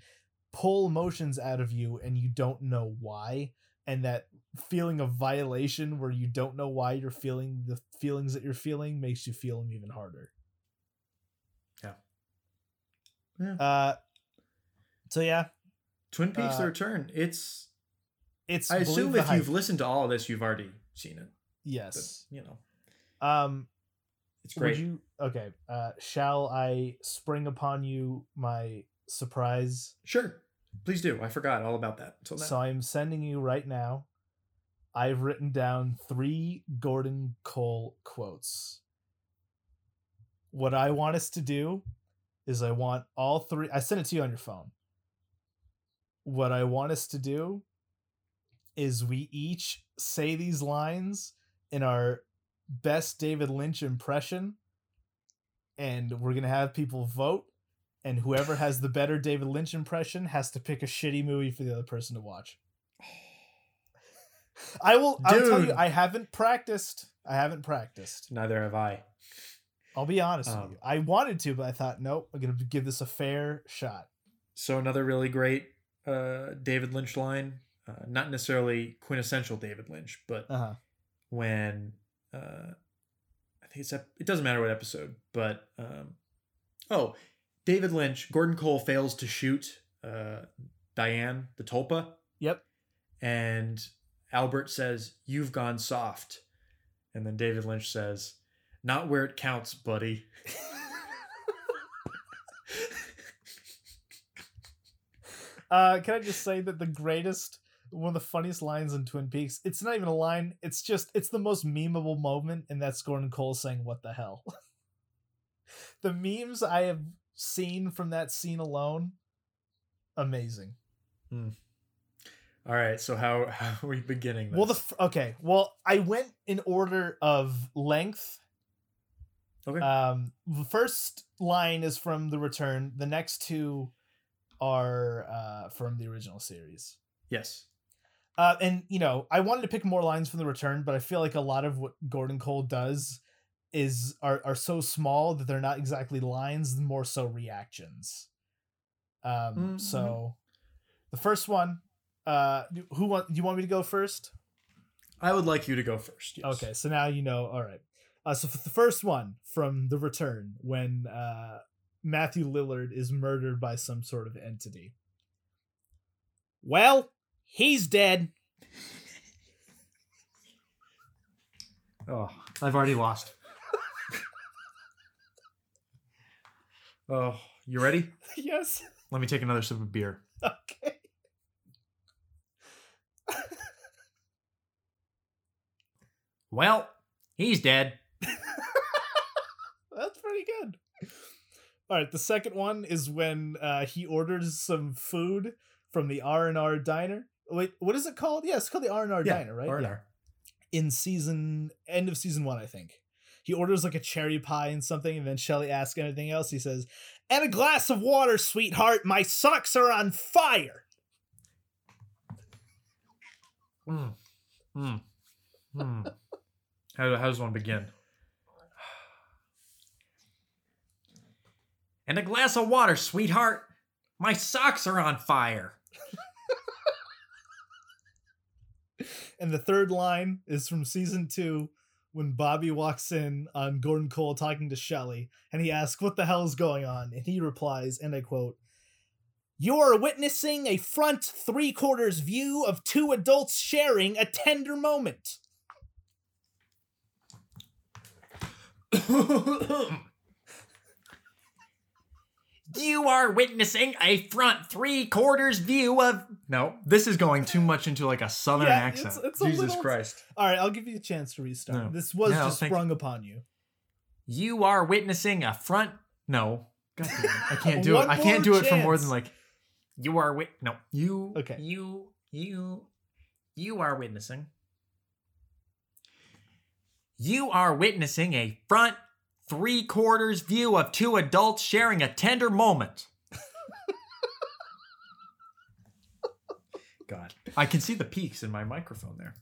pull emotions out of you and you don't know why and that feeling of violation where you don't know why you're feeling the feelings that you're feeling makes you feel them even harder. Yeah. Yeah. Uh so yeah, Twin Peaks: The uh, Return. It's. it's I assume the if you've listened to all of this, you've already seen it. But, yes. you know, Um it's would great. you okay, uh shall I spring upon you my surprise? Sure, please do. I forgot all about that until. So I'm sending you right now. I've written down 3 Gordon Cole quotes. What I want us to do is I want all three I sent it to you on your phone. What I want us to do is we each say these lines in our best David Lynch impression and we're going to have people vote and whoever has the better David Lynch impression has to pick a shitty movie for the other person to watch. I will I'll tell you I haven't practiced. I haven't practiced. Neither have I. I'll be honest with Um, you. I wanted to, but I thought, nope, I'm gonna give this a fair shot. So another really great uh, David Lynch line, uh, not necessarily quintessential David Lynch, but Uh huh. when uh, I think it's it doesn't matter what episode, but um, oh, David Lynch, Gordon Cole fails to shoot uh, Diane the Tulpa, Yep. and Albert says, "You've gone soft," and then David Lynch says, "Not where it counts, buddy." Uh, can I just say that the greatest, one of the funniest lines in Twin Peaks? It's not even a line. It's just it's the most memeable moment, and that's Gordon Cole saying, "What the hell." the memes I have seen from that scene alone, amazing. All right, so how how are we beginning? This? Well, the f- okay. Well, I went in order of length. okay. Um, the first line is from the return. The next two are uh, from the original series. yes. Uh, and you know, I wanted to pick more lines from the return, but I feel like a lot of what Gordon Cole does is are are so small that they're not exactly lines, more so reactions. Um, Mhm. so the first one, uh, who want? Do you want me to go first? I would like you to go first. Yes. Okay, so now you know. All right. Uh, so for the first one from The Return, when uh, Matthew Lillard is murdered by some sort of entity. Well, he's dead. Oh, I've already lost. oh, you ready? yes. Let me take another sip of beer. Okay. Well, he's dead. That's pretty good. All right, the second one is when uh, he orders some food from the R and R diner. Wait, what is it called? Yeah, it's called the R and R diner, right? R&R. in season end of season one, I think. He orders like a cherry pie and something, and then Shelly asks anything else. He says, "And a glass of water, sweetheart. My socks are on fire." Mm. Mm. Mm. How, how does one begin? And a glass of water, sweetheart. My socks are on fire. And the third line is from season two when Bobby walks in on Gordon Cole talking to Shelly and he asks, What the hell is going on? And he replies, and I quote, You are witnessing a front three quarters view of two adults sharing a tender moment. you are witnessing a front three quarters view of. No, this is going too much into like a southern Yeah, accent. it's- it's Jesus little- Christ. All right, I'll give you a chance to restart. No. This was No, just thank sprung upon you. You are witnessing a front. No, God damn it. I can't do it. I can't more do it for more than like. You are wit. No, you. Okay. You. You. You are witnessing. You are witnessing a front three quarters view of two adults sharing a tender moment. God, I can see the peaks in my microphone there.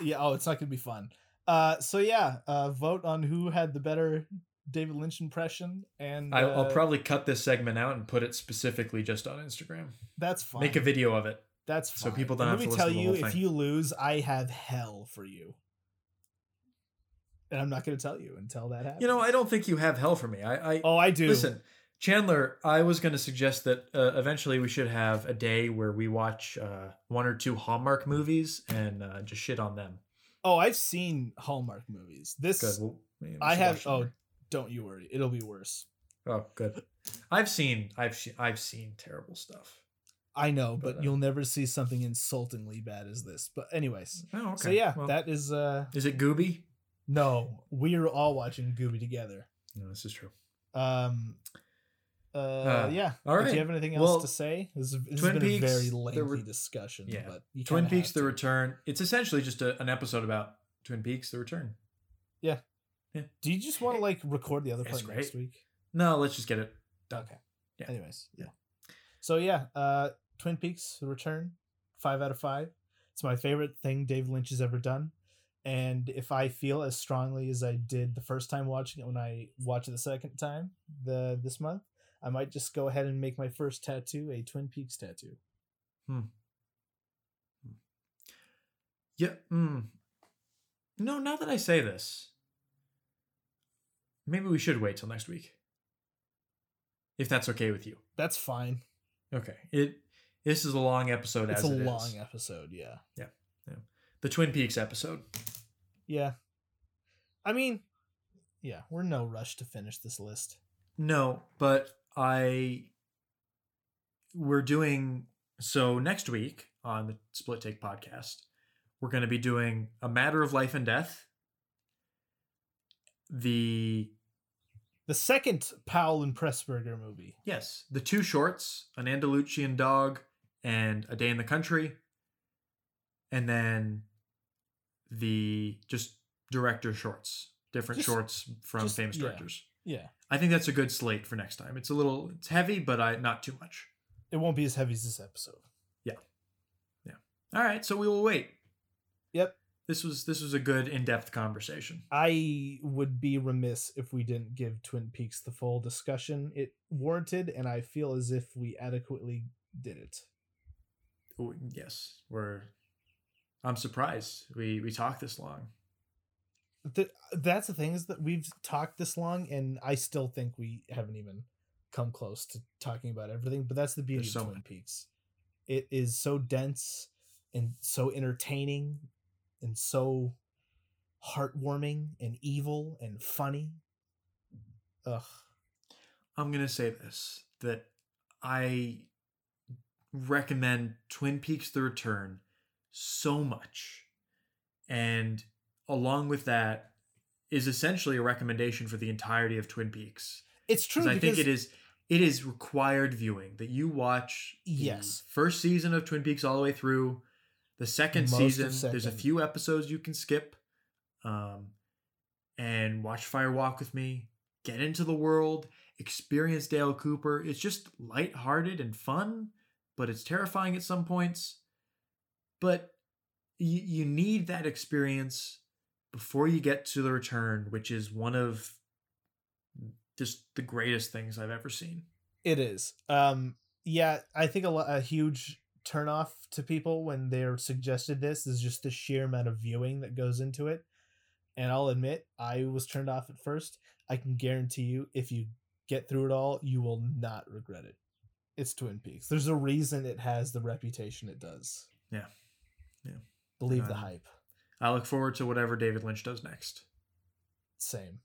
Yeah, oh, it's not gonna be fun. Uh, so yeah, uh, vote on who had the better David Lynch impression, and I, I'll uh, probably cut this segment out and put it specifically just on Instagram. that's fine. Make a video of it. That's so people don't And have Let to tell to you, if you lose, I have hell for you, and I'm not gonna tell you until that happens. You know, I don't think you have hell for me. I, I oh, I do. listen, Chandler. I was going to suggest that uh, eventually we should have a day where we watch uh, one or two Hallmark movies and uh, just shit on them. Oh, I've seen Hallmark movies. This Good. I have. Oh. Don't you worry, it'll be worse. oh, good. I've seen, I've seen, I've seen terrible stuff. I know, but, But, uh, you'll never see something insultingly bad as this. But anyways, Oh, okay. so yeah, Well, that is uh is it Gooby? no, we're all watching Gooby together. No, this is true. Um. Uh, Uh, yeah. all Do you have anything else Well, to say? This, this Twin has been Peaks, a very lengthy re- discussion. Yeah. but you Twin Peaks: The. Return. It's essentially just a, an episode about Twin Peaks: The Return. Do you just want to like record the other It's part next great. week? No, let's just get it done. Okay. Yeah. Anyways, yeah. So yeah, uh, Twin Peaks: The Return, five out of five. It's my favorite thing Dave Lynch has ever done. And if I feel as strongly as I did the first time watching it, when I watch it the second time the this month, I might just go ahead and make my first tattoo a Twin Peaks tattoo. Hmm. Yeah. Mm. No, now that I say this, maybe we should wait till next week. If that's okay with you. That's fine. Okay. It. This is a long episode. It's as a it is. long episode, yeah. Yeah. Yeah. The Twin Peaks episode. Yeah. I mean, yeah, we're in no rush to finish this list. No, but I. We're doing so next week on the Split Take podcast. We're going to be doing a matter of life and death. The The second Powell and Pressburger movie. Yes, the two shorts, an Andalusian dog and a day in the country, and then the just director shorts, different Just- shorts from just- famous yeah. directors. Yeah. I think that's a good slate for next time. It's a little it's heavy, but I not too much. It won't be as heavy as this episode. Yeah, yeah. All right, so we will wait. Yep. This was this was a good in-depth conversation. I would be remiss if we didn't give Twin Peaks the full discussion it warranted, and I feel as if we adequately did it. Ooh, Yes, we're I'm surprised we we talked this long. The, that's the thing is that we've talked this long, and I still think we haven't even come close to talking about everything. But that's the beauty There's of so Twin many. Peaks. It is so dense and so entertaining and so heartwarming and evil and funny. Ugh. I'm gonna say this that I recommend Twin Peaks: The Return so much, and along with that is essentially a recommendation for the entirety of Twin Peaks. It's true Because I think it is it is required viewing that you watch the Yes. first season of Twin Peaks all the way through. The second Most season, there's a few episodes you can skip, um, and watch Fire Walk with Me. Get into the world, experience Dale Cooper. It's just lighthearted and fun, but it's terrifying at some points. But you, you need that experience before you get to the return, which is one of just the greatest things I've ever seen. It is. Um yeah, I think a, a huge turn off to people when they're suggested this is just the sheer amount of viewing that goes into it. And I'll admit, I was turned off at first. I can guarantee you, if you get through it all, you will not regret it. It's Twin Peaks. There's a reason it has the reputation it does. Yeah. Yeah. Believe the hype. I look forward to whatever David Lynch does next. Same.